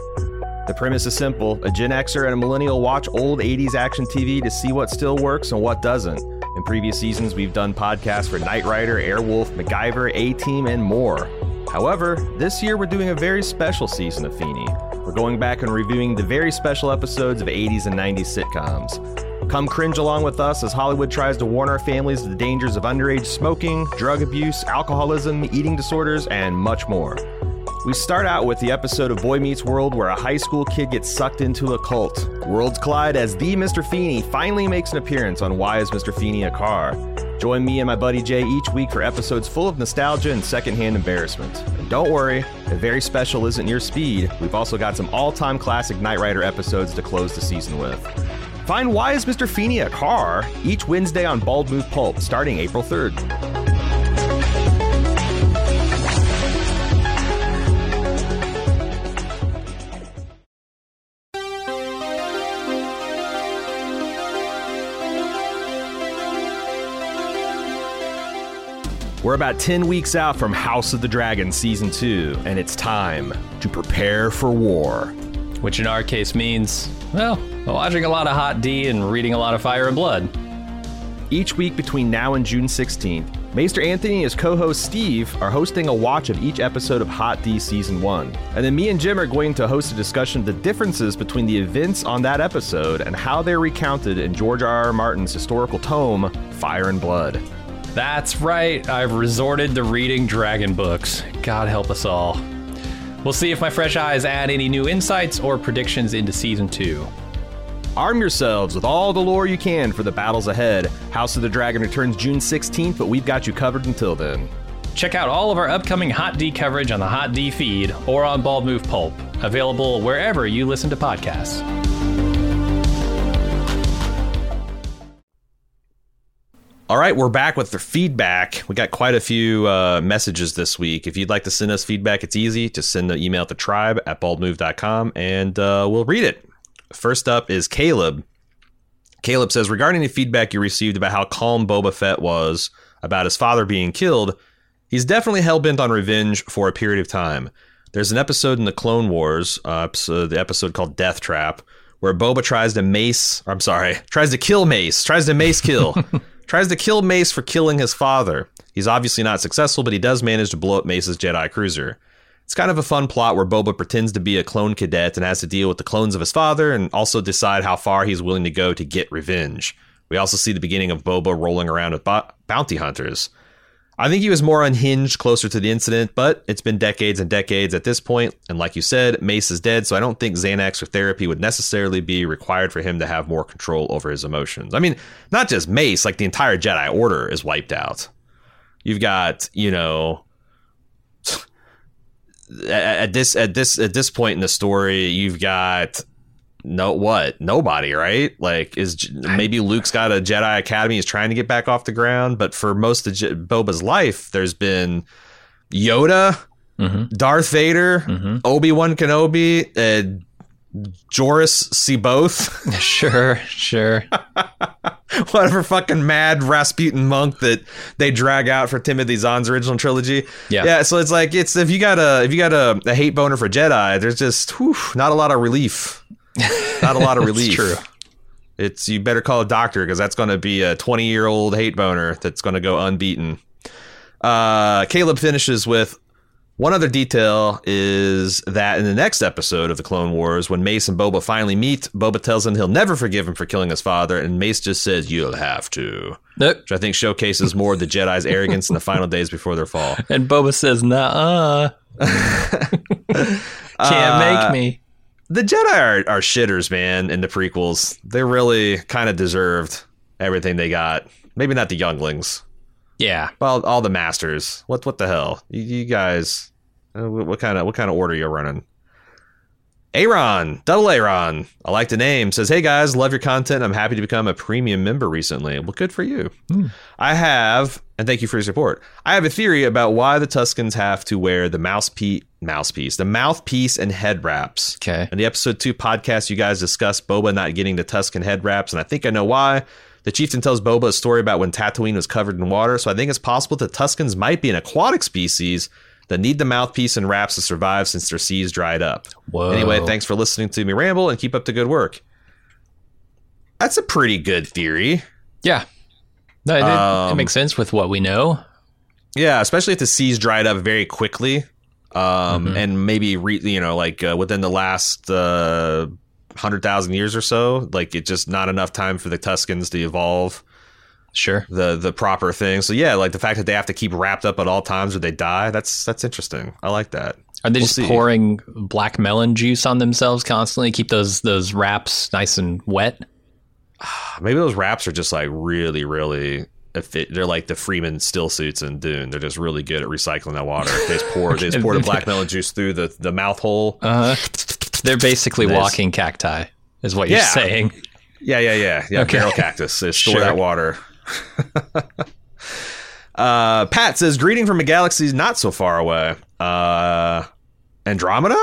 The premise is simple a Gen Xer and a millennial watch old 80s action TV to see what still works and what doesn't. In previous seasons, we've done podcasts for Knight Rider, Airwolf, MacGyver, A Team, and more. However, this year we're doing a very special season of Feeney. We're going back and reviewing the very special episodes of 80s and 90s sitcoms. Come cringe along with us as Hollywood tries to warn our families of the dangers of underage smoking, drug abuse, alcoholism, eating disorders, and much more. We start out with the episode of Boy Meets World where a high school kid gets sucked into a cult. Worlds collide as the Mr. Feeney finally makes an appearance on Why is Mr. Feeney a Car? Join me and my buddy Jay each week for episodes full of nostalgia and secondhand embarrassment. And don't worry, if very special isn't your speed, we've also got some all time classic Knight Rider episodes to close the season with. Find Why is Mr. Feeney a Car each Wednesday on Bald Move Pulp starting April 3rd. We're about 10 weeks out from House of the Dragon Season 2, and it's time to prepare for war. Which in our case means, well, watching a lot of Hot D and reading a lot of Fire and Blood. Each week between now and June 16th, Maester Anthony and his co host Steve are hosting a watch of each episode of Hot D Season 1. And then me and Jim are going to host a discussion of the differences between the events on that episode and how they're recounted in George R. R. Martin's historical tome, Fire and Blood. That's right, I've resorted to reading dragon books. God help us all. We'll see if my fresh eyes add any new insights or predictions into season two. Arm yourselves with all the lore you can for the battles ahead. House of the Dragon returns June 16th, but we've got you covered until then. Check out all of our upcoming Hot D coverage on the Hot D feed or on Bald Move Pulp, available wherever you listen to podcasts. All right, we're back with the feedback. We got quite a few uh, messages this week. If you'd like to send us feedback, it's easy. Just send an email to tribe at baldmove.com and uh, we'll read it. First up is Caleb. Caleb says, regarding the feedback you received about how calm Boba Fett was about his father being killed, he's definitely hell bent on revenge for a period of time. There's an episode in the Clone Wars, uh, the episode called Death Trap, where Boba tries to mace, I'm sorry, tries to kill Mace, tries to mace kill. tries to kill Mace for killing his father. He's obviously not successful, but he does manage to blow up Mace's Jedi cruiser. It's kind of a fun plot where Boba pretends to be a clone cadet and has to deal with the clones of his father and also decide how far he's willing to go to get revenge. We also see the beginning of Boba rolling around with bo- bounty hunters. I think he was more unhinged closer to the incident, but it's been decades and decades at this point, and like you said, Mace is dead, so I don't think Xanax or therapy would necessarily be required for him to have more control over his emotions. I mean, not just Mace, like the entire Jedi Order is wiped out. You've got, you know, at this at this at this point in the story, you've got no what? Nobody right? Like is maybe luke's got a jedi academy he's trying to get back off the ground but for most of Je- boba's life there's been yoda mm-hmm. darth vader mm-hmm. obi-wan kenobi uh, joruus C'baoth sure sure. Whatever fucking mad rasputin monk that they drag out for timothy zahn's original trilogy. Yeah. Yeah so it's like it's if you got a if you got a, a hate boner for jedi there's just whew, not a lot of relief not a lot of relief. true. It's you better call a doctor because that's going to be a 20 year old hate boner that's going to go unbeaten. Uh, Caleb finishes with one other detail is that in the next episode of the Clone Wars, when Mace and Boba finally meet, Boba tells him he'll never forgive him for killing his father, and Mace just says, You'll have to. Nope. Which I think showcases more of the Jedi's arrogance in the final days before their fall. And Boba says, Nah. Can't make me the Jedi are, are shitters, man. In the prequels, they really kind of deserved everything they got. Maybe not the younglings. Yeah. Well, all the masters. What what the hell? You, you guys, uh, what kind of what kind of order you're running? Aaron, double Aaron, I like the name, says, Hey guys, love your content. I'm happy to become a premium member recently. Well, good for you. Hmm. I have, and thank you for your support. I have a theory about why the Tuskens have to wear the mouthpiece, mouthpiece, the mouthpiece and head wraps. Okay. In the episode two podcast, you guys discussed Boba not getting the Tusken head wraps, and I think I know why. The chieftain tells Boba a story about when Tatooine was covered in water, so I think it's possible that Tuskens might be an aquatic species that need the mouthpiece and wraps to survive since their seas dried up. Whoa. Anyway, thanks for listening to me ramble and keep up the good work. That's a pretty good theory. Yeah. No, it, it Um, makes sense with what we know. Yeah, especially if the seas dried up very quickly, um, and maybe re, you know like uh, within the last uh, hundred thousand years or so, like it just not enough time for the Tuskens to evolve Sure. the the proper thing. So yeah, like the fact that they have to keep wrapped up at all times or they die. That's that's interesting. I like that. Are they We'll just see. pouring black melon juice on themselves constantly? Keep those those wraps nice and wet. Maybe those wraps are just like really really. Effi- they're like the Fremen still suits in Dune. They're just really good at recycling that water. They just pour, they just pour the black melon juice through the, the mouth hole. Uh, they're basically walking cacti, is what you're Yeah. saying. Yeah, yeah, yeah. Yeah, Okay. barrel cactus. They store Sure. that water. uh, Pat says, greeting from a galaxy not so far away. Uh, Andromeda?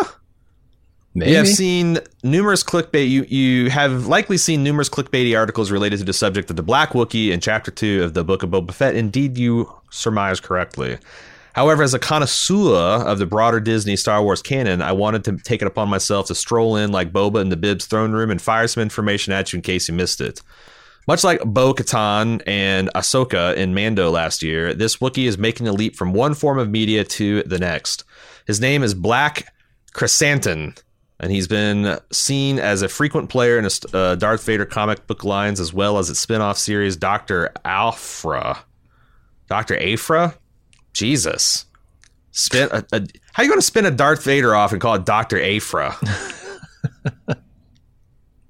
Maybe. You have seen numerous clickbait. You you have likely seen numerous clickbaity articles related to the subject of the Black Wookiee in Chapter Two of the Book of Boba Fett. Indeed, you surmise correctly. However, as a connoisseur of the broader Disney Star Wars canon, I wanted to take it upon myself to stroll in like Boba in the Bib's throne room and fire some information at you in case you missed it. Much like Bo Katan and Ahsoka in Mando last year, this Wookiee is making a leap from one form of media to the next. His name is Black Krrsantan, and he's been seen as a frequent player in a uh, Darth Vader comic book lines as well as its spin-off series Doctor Aphra. Doctor Aphra, Jesus, spin a, a, how are you going to spin a Darth Vader off and call it Doctor Aphra?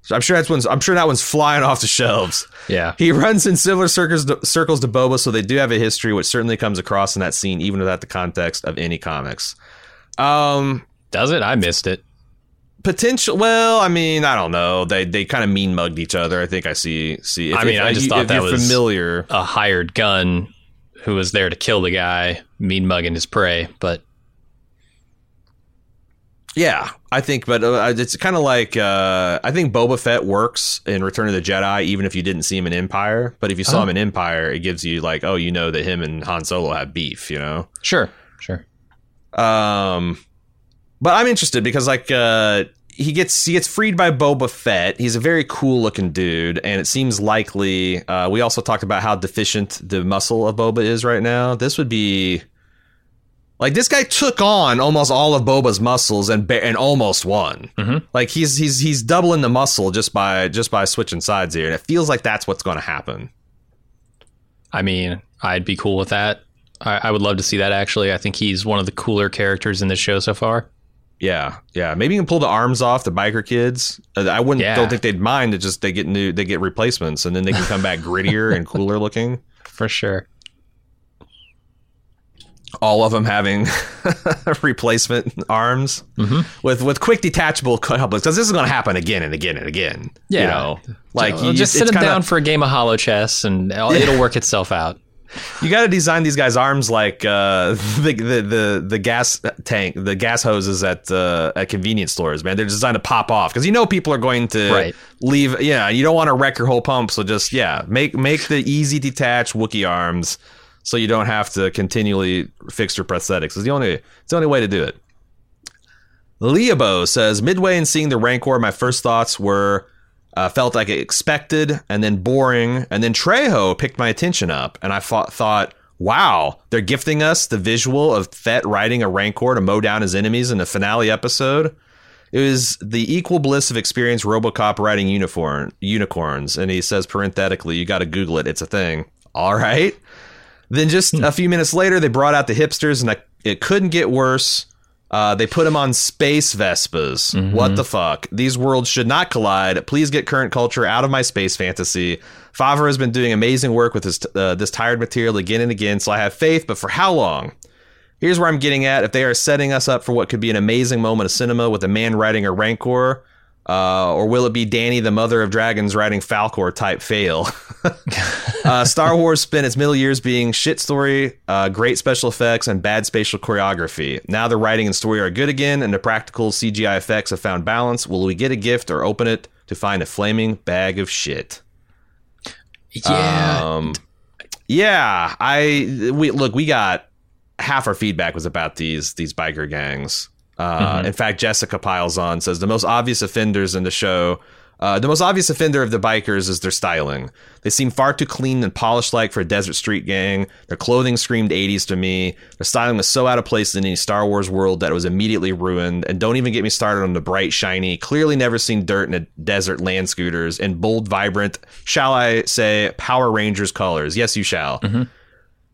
So I'm sure that's one's. I'm sure that one's flying off the shelves. Yeah. He runs in similar circles to, circles to Boba, so they do have a history, which certainly comes across in that scene, even without the context of any comics. Um, Does it? I missed it. potential. Well, I mean, I don't know. They they kind of mean mugged each other. I think I see see. If, I mean, if, I just you- thought if that was- familiar. A hired gun who was there to kill the guy, mean mugging his prey. But Yeah, I think, but uh, it's kind of like uh, I think Boba Fett works in Return of the Jedi, even if you didn't see him in Empire. But if you saw Oh. him in Empire, it gives you like, oh, you know that him and Han Solo have beef. You know. sure, sure. Um, but I'm interested because like uh, he gets he gets freed by Boba Fett. He's a very cool looking dude, and it seems likely. Uh, we also talked about how deficient the muscle of Boba is right now. This would be like this guy took on almost all of Boba's muscles and and almost won. Mhm. Like he's he's he's doubling the muscle just by just by switching sides here, and it feels like that's what's going to happen. I mean, I'd be cool with that. I, I would love to see that. Actually, I think he's one of the cooler characters in this show so far. Yeah, yeah. Maybe you can pull the arms off the biker kids. Uh, I wouldn't. Yeah. Don't think they'd mind. It just they get new. They get replacements, and then they can come back grittier and cooler looking. For sure. All of them having replacement arms Mhm. with with quick detachable couplings. Because this is going to happen again and again and again. Yeah, you know, like So, you just sit them kinda- down for a game of holochess, and it'll, it'll work itself out. You got to design these guys' arms like uh, the, the the the gas tank, the gas hoses at uh, at convenience stores. Man, they're designed to pop off because you know people are going to Right. leave. Yeah, you don't want to wreck your whole pump, so just yeah, make make the easy detach Wookie arms, so you don't have to continually fix your prosthetics. It's the only it's the only way to do it. Leobo says midway in seeing the Rancor, my first thoughts were uh, felt like expected and then boring, and then Trejo picked my attention up, and I thought, thought, wow, they're gifting us the visual of Fett riding a Rancor to mow down his enemies in the finale episode. It was the equal bliss of experience RoboCop riding unicorn unicorns, and he says parenthetically, "You got to Google it; it's a thing." All right. Then just a few minutes later, they brought out the hipsters, and it couldn't get worse. Uh, they put them on space Vespas. What the fuck? These worlds should not collide. Please get current culture out of my space fantasy. Favreau has been doing amazing work with this uh, this tired material again and again, so I have faith. But for how long? Here's where I'm getting at. If they are setting us up for what could be an amazing moment of cinema with a man riding a Rancor, uh, or will it be Dany, the mother of dragons, riding Falkor type fail? uh, Star Wars spent its middle years being shit story, uh, great special effects, and bad spatial choreography. Now the writing and story are good again, and the practical CGI effects have found balance. Will we get a gift or open it to find a flaming bag of shit? Yeah. Um, yeah. I we look. We got half our feedback was about these these biker gangs. Uh, In fact, Jessica piles on says the most obvious offenders in the show. Uh, the most obvious offender of the bikers is their styling. They seem far too clean and polished like for a desert street gang. Their clothing screamed 80s to me. Their styling was so out of place in any Star Wars world that it was immediately ruined. And don't even get me started on the bright, shiny, clearly never seen dirt in a desert land scooters and bold, vibrant, shall I say, Power Rangers colors. Yes, you shall.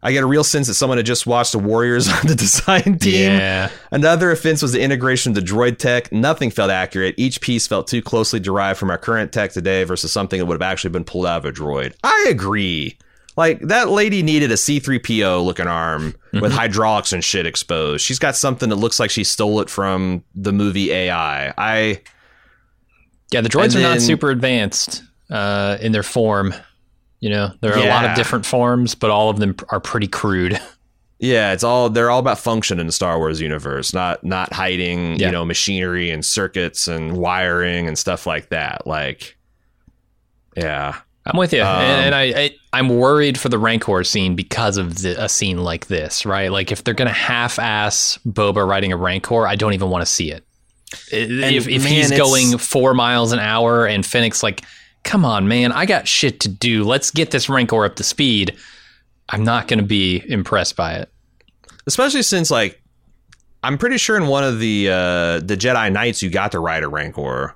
I get a real sense that someone had just watched the Warriors on the design team. Yeah. Another offense was the integration of the droid tech. Nothing felt accurate. Each piece felt too closely derived from our current tech today versus something that would have actually been pulled out of a droid. I agree. Like that lady needed a C3PO looking arm with hydraulics and shit exposed. She's got something that looks like she stole it from the movie AI. I Yeah, the droids are not super advanced uh, in their form. You know, there are a lot of different forms, but all of them are pretty crude. Yeah, it's all they're all about function in the Star Wars universe, not not hiding, Yeah. you know, machinery and circuits and wiring and stuff like that. Like yeah. I'm with you, Um, and, and I, I I'm worried for the Rancor scene because of the, a scene like this, right? Like if they're gonna half-ass Boba riding a Rancor, I don't even want to see it. if if man, he's going four miles an hour and Fennec's like, "Come on, man, I got shit to do. Let's get this Rancor up to speed." I'm not going to be impressed by it. Especially since like I'm pretty sure in one of the uh the Jedi Knights you got to ride a Rancor.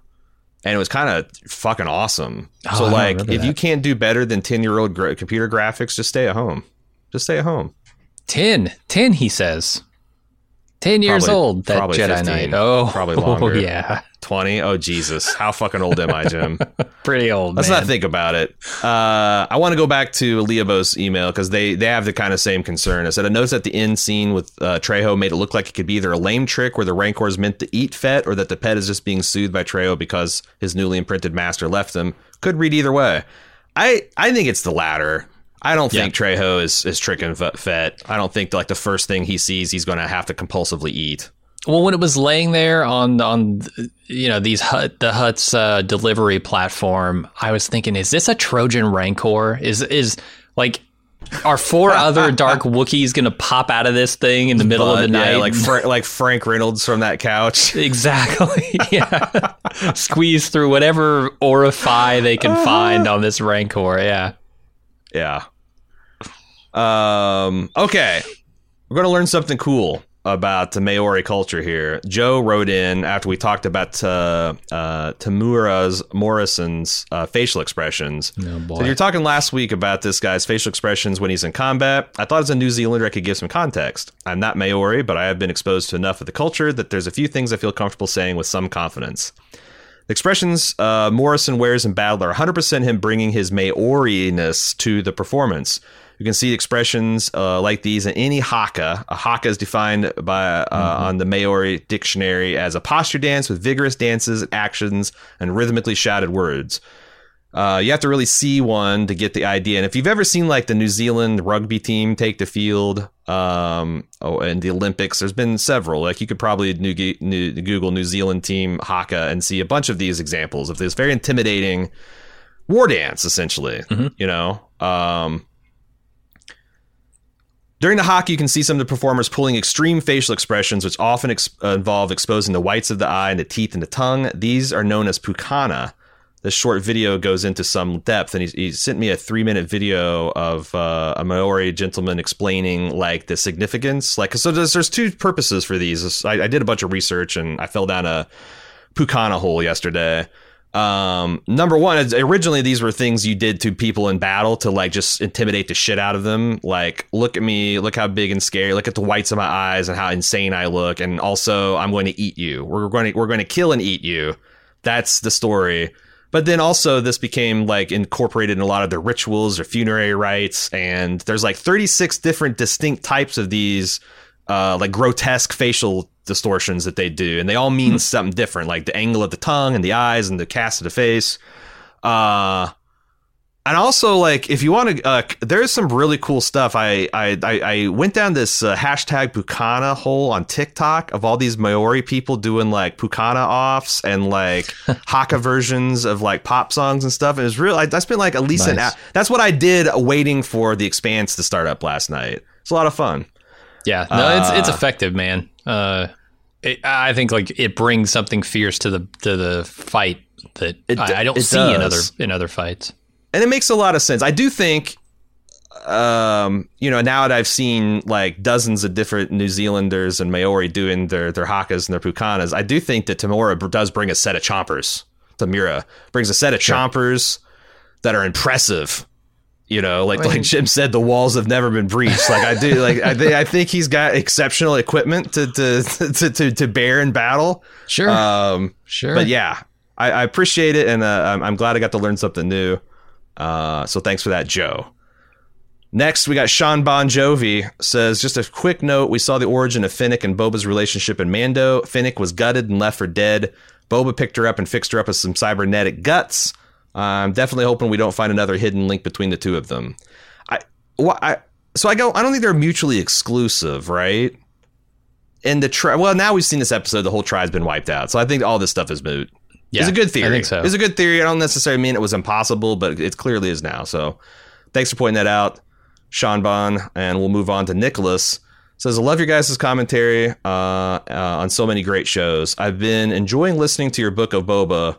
And it was kind of fucking awesome. Oh, so I like if that. you can't do better than 10-year-old gra- computer graphics, just stay at home. Just stay at home. 10, 10 he says. 10 years Probably- old, that probably Jedi 15. Knight. Oh, Probably Oh, longer. yeah. 20? Oh Jesus. How fucking old am I, Jim? Pretty old, Let's man. not think about it. Uh, I want to go back to Leobo's email because they, they have the kind of same concern. I said a notice at the end scene with uh, Trejo made it look like it could be either a lame trick where the Rancor is meant to eat Fett or that the pet is just being soothed by Trejo because his newly imprinted master left him. Could read either way. I I think it's the latter. I don't think Trejo is is tricking Fett. I don't think like the first thing he sees he's going to have to compulsively eat. Well, when it was laying there on on you know these Hutt the Hutt's uh, delivery platform, I was thinking, is this a Trojan Rancor? Is is like are four other dark Wookiees going to pop out of this thing in the middle of the night? yeah, like Fra- like Frank Reynolds from that couch. exactly, yeah. Squeeze through whatever orify they can find on this Rancor. Yeah. Yeah. Um. Okay, we're gonna learn something cool about the Maori culture here. Joe wrote in after we talked about uh, uh, Temuera's Morrison's uh, facial expressions. Oh, boy. So you're talking last week about this guy's facial expressions when he's in combat. I thought as a New Zealander I could give some context. I'm not Maori, but I have been exposed to enough of the culture that there's a few things I feel comfortable saying with some confidence. The expressions uh, Morrison wears in battle are 100% him bringing his Maori-ness to the performance. You can see expressions uh, like these in any haka. A haka is defined by uh, on the Maori dictionary as a posture dance with vigorous dances, actions, and rhythmically shouted words. Uh, you have to really see one to get the idea. And if you've ever seen like the New Zealand rugby team take the field, um, oh, and the Olympics, there's been several. Like you could probably new, new, Google New Zealand team haka and see a bunch of these examples of this very intimidating war dance, essentially. You know, um, during the haka, you can see some of the performers pulling extreme facial expressions, which often ex- uh, involve exposing the whites of the eye and the teeth and the tongue. These are known as pukana. This short video goes into some depth, and he, he sent me a three minute video of uh, a Maori gentleman explaining like the significance. Like, so there's, there's two purposes for these. I, I did a bunch of research, and I fell down a pukana hole yesterday. Um, number one, originally these were things you did to people in battle to like just intimidate the shit out of them. Like, look at me, look how big and scary, look at the whites of my eyes and how insane I look, and also I'm going to eat you. We're going to we're going to kill and eat you. That's the story. But then also this became like incorporated in a lot of their rituals or funerary rites, and there's like 36 different distinct types of these uh, like grotesque facial distortions that they do, and they all mean something different, like the angle of the tongue and the eyes and the cast of the face. Uh, and also like if you want to uh, there's some really cool stuff. I i i, I went down this uh, hashtag pukana hole on tiktok of all these maori people doing like pukana offs and like haka versions of like pop songs and stuff. And it was real i, I spent like at least an hour that's what i did waiting for the expanse to start up last night. It's a lot of fun Yeah, no, it's it's Uh, effective, man. Uh, it, I think like it brings something fierce to the to the fight that It I, I don't see in other in other fights. and it makes a lot of sense. I do think, um, you know, now that I've seen like dozens of different New Zealanders and Maori doing their their hakas and their pukanas, I do think that Temuera does bring a set of chompers. Temuera brings a set of chompers that are impressive. You know, like like Jim said, the walls have never been breached. Like I do, like I, think I think he's got exceptional equipment to to to to, to bear in battle. Sure, Um, sure. but yeah, I, I appreciate it, and uh, I'm, I'm glad I got to learn something new. Uh, so thanks for that, Joe. Next, we got Sean Bon Jovi says just a quick note: we saw the origin of Fennec and Boba's relationship in Mando. Fennec was gutted and left for dead. Boba picked her up and fixed her up with some cybernetic guts. I'm definitely hoping we don't find another hidden link between the two of them. I, wh- I so I go. I don't think they're mutually exclusive, right? And the tri- well, now we've seen this episode. The whole tribe's been wiped out, so I think all this stuff is moot. yeah, it's a good theory. I think so. It's a good theory. I don't necessarily mean it was impossible, but it clearly is now. So thanks for pointing that out, Sean Bon. And we'll move on to Nicholas. Says, I love your guys' commentary uh, uh, on so many great shows. I've been enjoying listening to your book of Boba.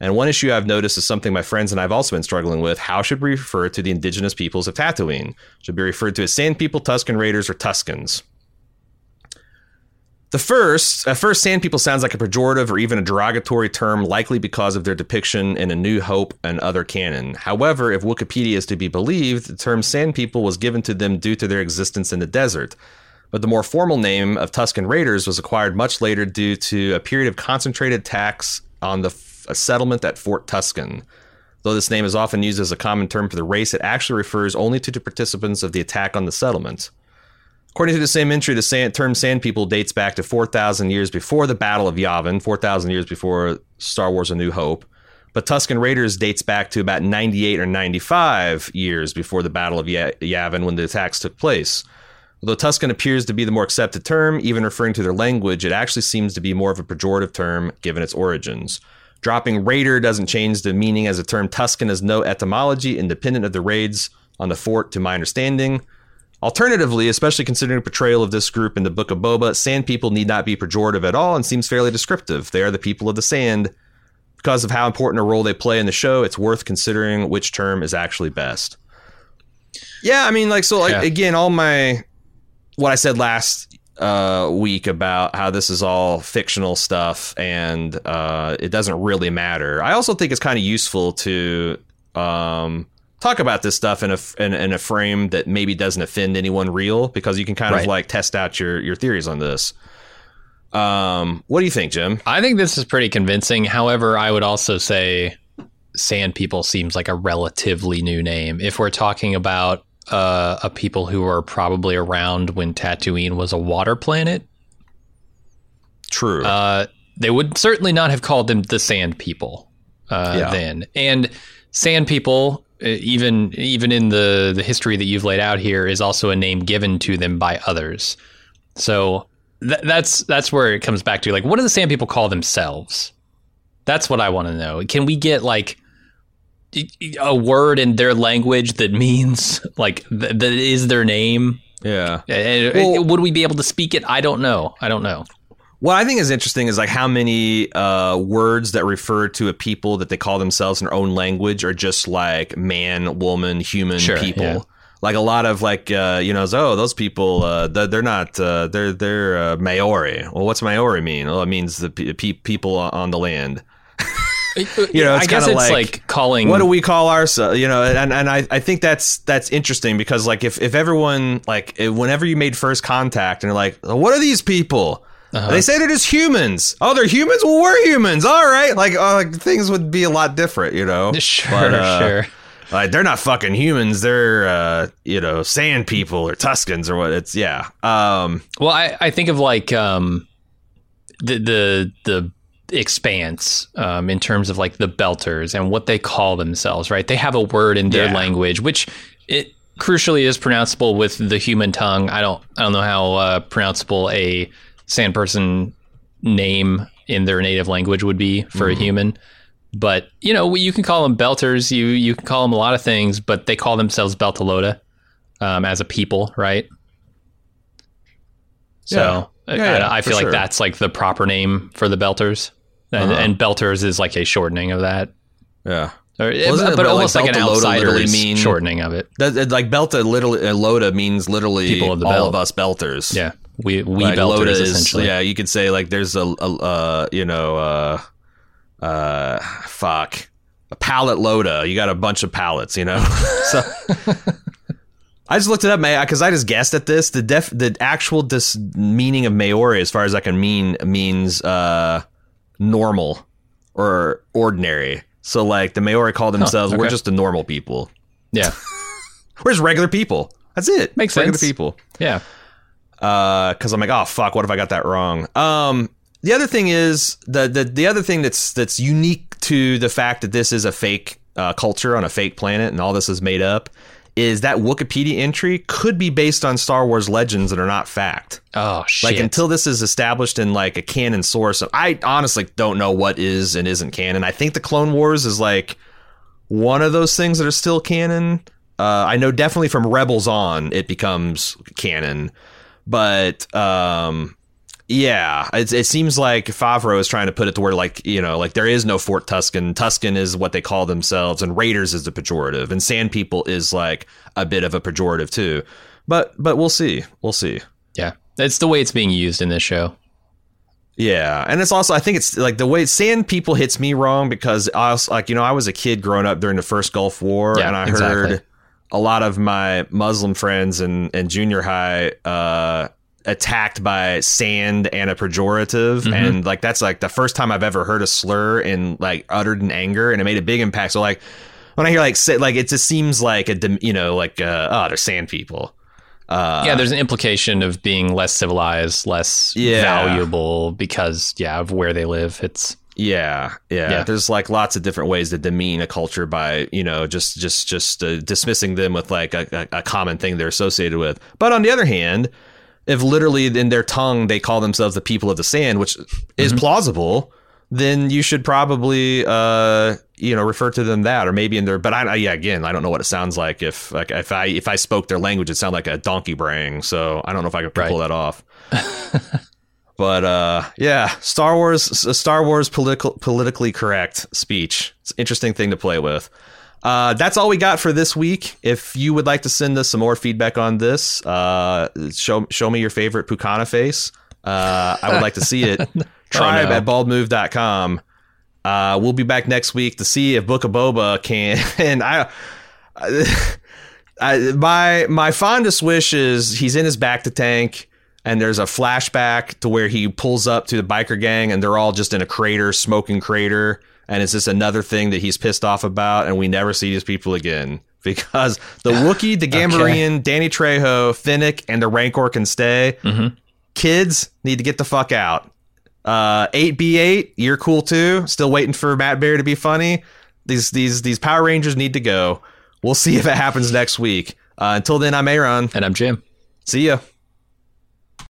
And one issue I've noticed is something my friends and I've also been struggling with. How should we refer to the indigenous peoples of Tatooine? Should be referred to as Sand People, Tusken Raiders, or Tuskens? The first, at first, Sand People sounds like a pejorative or even a derogatory term, likely because of their depiction in A New Hope and other canon. However, if Wikipedia is to be believed, the term Sand People was given to them due to their existence in the desert. But the more formal name of Tusken Raiders was acquired much later due to a period of concentrated attacks on the a settlement at Fort Tusken. Though this name is often used as a common term for the race, it actually refers only to the participants of the attack on the settlement. According to the same entry, the sand, term Sand People dates back to 4,000 years before the Battle of Yavin, 4,000 years before Star Wars A New Hope. But Tusken Raiders dates back to about 98 or 95 years before the Battle of Yavin when the attacks took place. Although Tusken appears to be the more accepted term, even referring to their language, it actually seems to be more of a pejorative term given its origins. Dropping raider doesn't change the meaning as the term Tusken has no etymology independent of the raids on the fort, to my understanding. Alternatively, especially considering the portrayal of this group in the Book of Boba, Sand People need not be pejorative at all and seems fairly descriptive. They are the people of the sand. Because of how important a role they play in the show, it's worth considering which term is actually best. Yeah, I mean, like, so, like, Yeah. again, all my what I said last uh, week about how this is all fictional stuff and uh, it doesn't really matter. I also think it's kind of useful to um, talk about this stuff in a in, in a frame that maybe doesn't offend anyone real because you can kind of like test out your your theories on this. Um, what do you think, Jim? I think this is pretty convincing. However, I would also say Sand People seems like a relatively new name. If we're talking about uh, a people who were probably around when Tatooine was a water planet, True. uh, they would certainly not have called them the Sand People uh, Yeah. then. And Sand People, uh, even even in the the history that you've laid out here, is also a name given to them by others. So th- that's that's where it comes back to. Like, what do the Sand People call themselves? That's what I want to know. Can we get like a word in their language that means like th- that is their name? yeah. Uh, Well- would we be able to speak it? I don't know. I don't know. What I think is interesting is like how many uh, words that refer to a people that they call themselves in their own language are just like man, woman, human Sure, people. yeah. Like a lot of like uh, you know, oh those people uh, they're, they're not uh, they're they're uh, Maori. Well, what's Maori mean? Well, it means the pe- pe- people on the land. You know, it's I guess kinda it's like, like, calling. What do we call ourselves? You know, and, and I, I think that's that's interesting because like if, if everyone like whenever you made first contact and you're like, what are these people? Uh-huh. They say they're just humans. Oh, they're humans. Well, we're humans. All right, like uh, like, things would be a lot different, you know. Sure, But, uh, sure. like they're not fucking humans. They're uh, you know sand people or Tuskens or what. It's yeah. Um, Well, I, I think of like um, the the the expanse um, in terms of like the belters and what they call themselves. Right? They have a word in their Yeah. language, which it crucially is pronounceable with the human tongue. I don't I don't know how uh, pronounceable a sand person name in their native language would be for a human. But you know, you can call them belters. You you can call them a lot of things, but they call themselves Beltalowda um, as a people, right? So Yeah. Yeah, yeah, I, I feel like sure. that's like the proper name for the belters, and, Uh-huh. and belters is like a shortening of that, yeah. or, Wasn't it but almost like, an Beltalowda outsider's mean- shortening of it. That, like Belta literally uh, Loda means literally People of the all belt. of us belters. Yeah, we we like belters Loda is essentially. yeah. You could say like there's a, a uh you know uh uh fuck a pallet Loda. You got a bunch of pallets. You know. so I just looked it up, man, because I just guessed at this. The def the actual dis- meaning of Maori, as far as I can mean, means uh normal or ordinary. So like the Maori call themselves, we're just the normal people. Yeah, We're just regular people. That's it. Makes regular sense. people. yeah. because I'm like, oh fuck, what if I got that wrong? Um, the other thing is the the the other thing that's that's unique to the fact that this is a fake uh, culture on a fake planet and all this is made up is that Wikipedia entry could be based on Star Wars legends that are not fact. Oh shit! Like until this is established in like a canon source, I honestly don't know what is and isn't canon. I think the Clone Wars is like one of those things that are still canon. Uh, I know definitely from Rebels on it becomes canon, but um, yeah, it, it seems like Favreau is trying to put it to where like you know like there is no Fort Tusken. Tusken is what they call themselves, and Raiders is the pejorative, and Sand People is like a bit of a pejorative too. But but we'll see, we'll see. yeah, it's the way it's being used in this show. Yeah, and it's also I think it's like the way Sand People hits me wrong because I was like you know I was a kid growing up during the first Gulf War Yeah, and I exactly. heard a lot of my Muslim friends and and junior high uh, attacked by sand and a pejorative Mm-hmm. and like that's like the first time I've ever heard a slur and like uttered in anger and it made a big impact. So like when I hear like say, like it just seems like a you know like uh, oh they're sand people. Uh, yeah, there's an implication of being less civilized, less Yeah. valuable because yeah of where they live. It's Yeah, yeah, Yeah. There's like lots of different ways to demean a culture by you know just just just uh, dismissing them with like a, a, a common thing they're associated with. But on the other hand, if literally in their tongue they call themselves the people of the sand, which is plausible, then you should probably uh you know refer to them that or maybe in their. But I, I yeah again I don't know what it sounds like if like if I if I spoke their language it sound like a donkey braying. So I don't know if I could pull that off. But uh, yeah, Star Wars, Star Wars political, politically correct speech. It's an interesting thing to play with. Uh, that's all we got for this week. If you would like to send us some more feedback on this, uh, show show me your favorite Pukana face. Uh, I would like to see it. Tribe no. at baldmove.com. Uh, we'll be back next week to see if Book of Boba can. And I, I, my my fondest wish is he's in his bacta tank, and there's a flashback to where he pulls up to the biker gang, and they're all just in a crater, smoking crater, and it's just another thing that he's pissed off about, and we never see these people again because the Wookiee, the Gamorrean, Danny Trejo, Fennec, and the Rancor can stay. Kids need to get the fuck out. Uh, 8D8, you're cool too. Still waiting for Matt Berry to be funny. These these these Power Rangers need to go. We'll see if it happens next week. Uh, until then, I'm Aaron. and I'm Jim. See ya.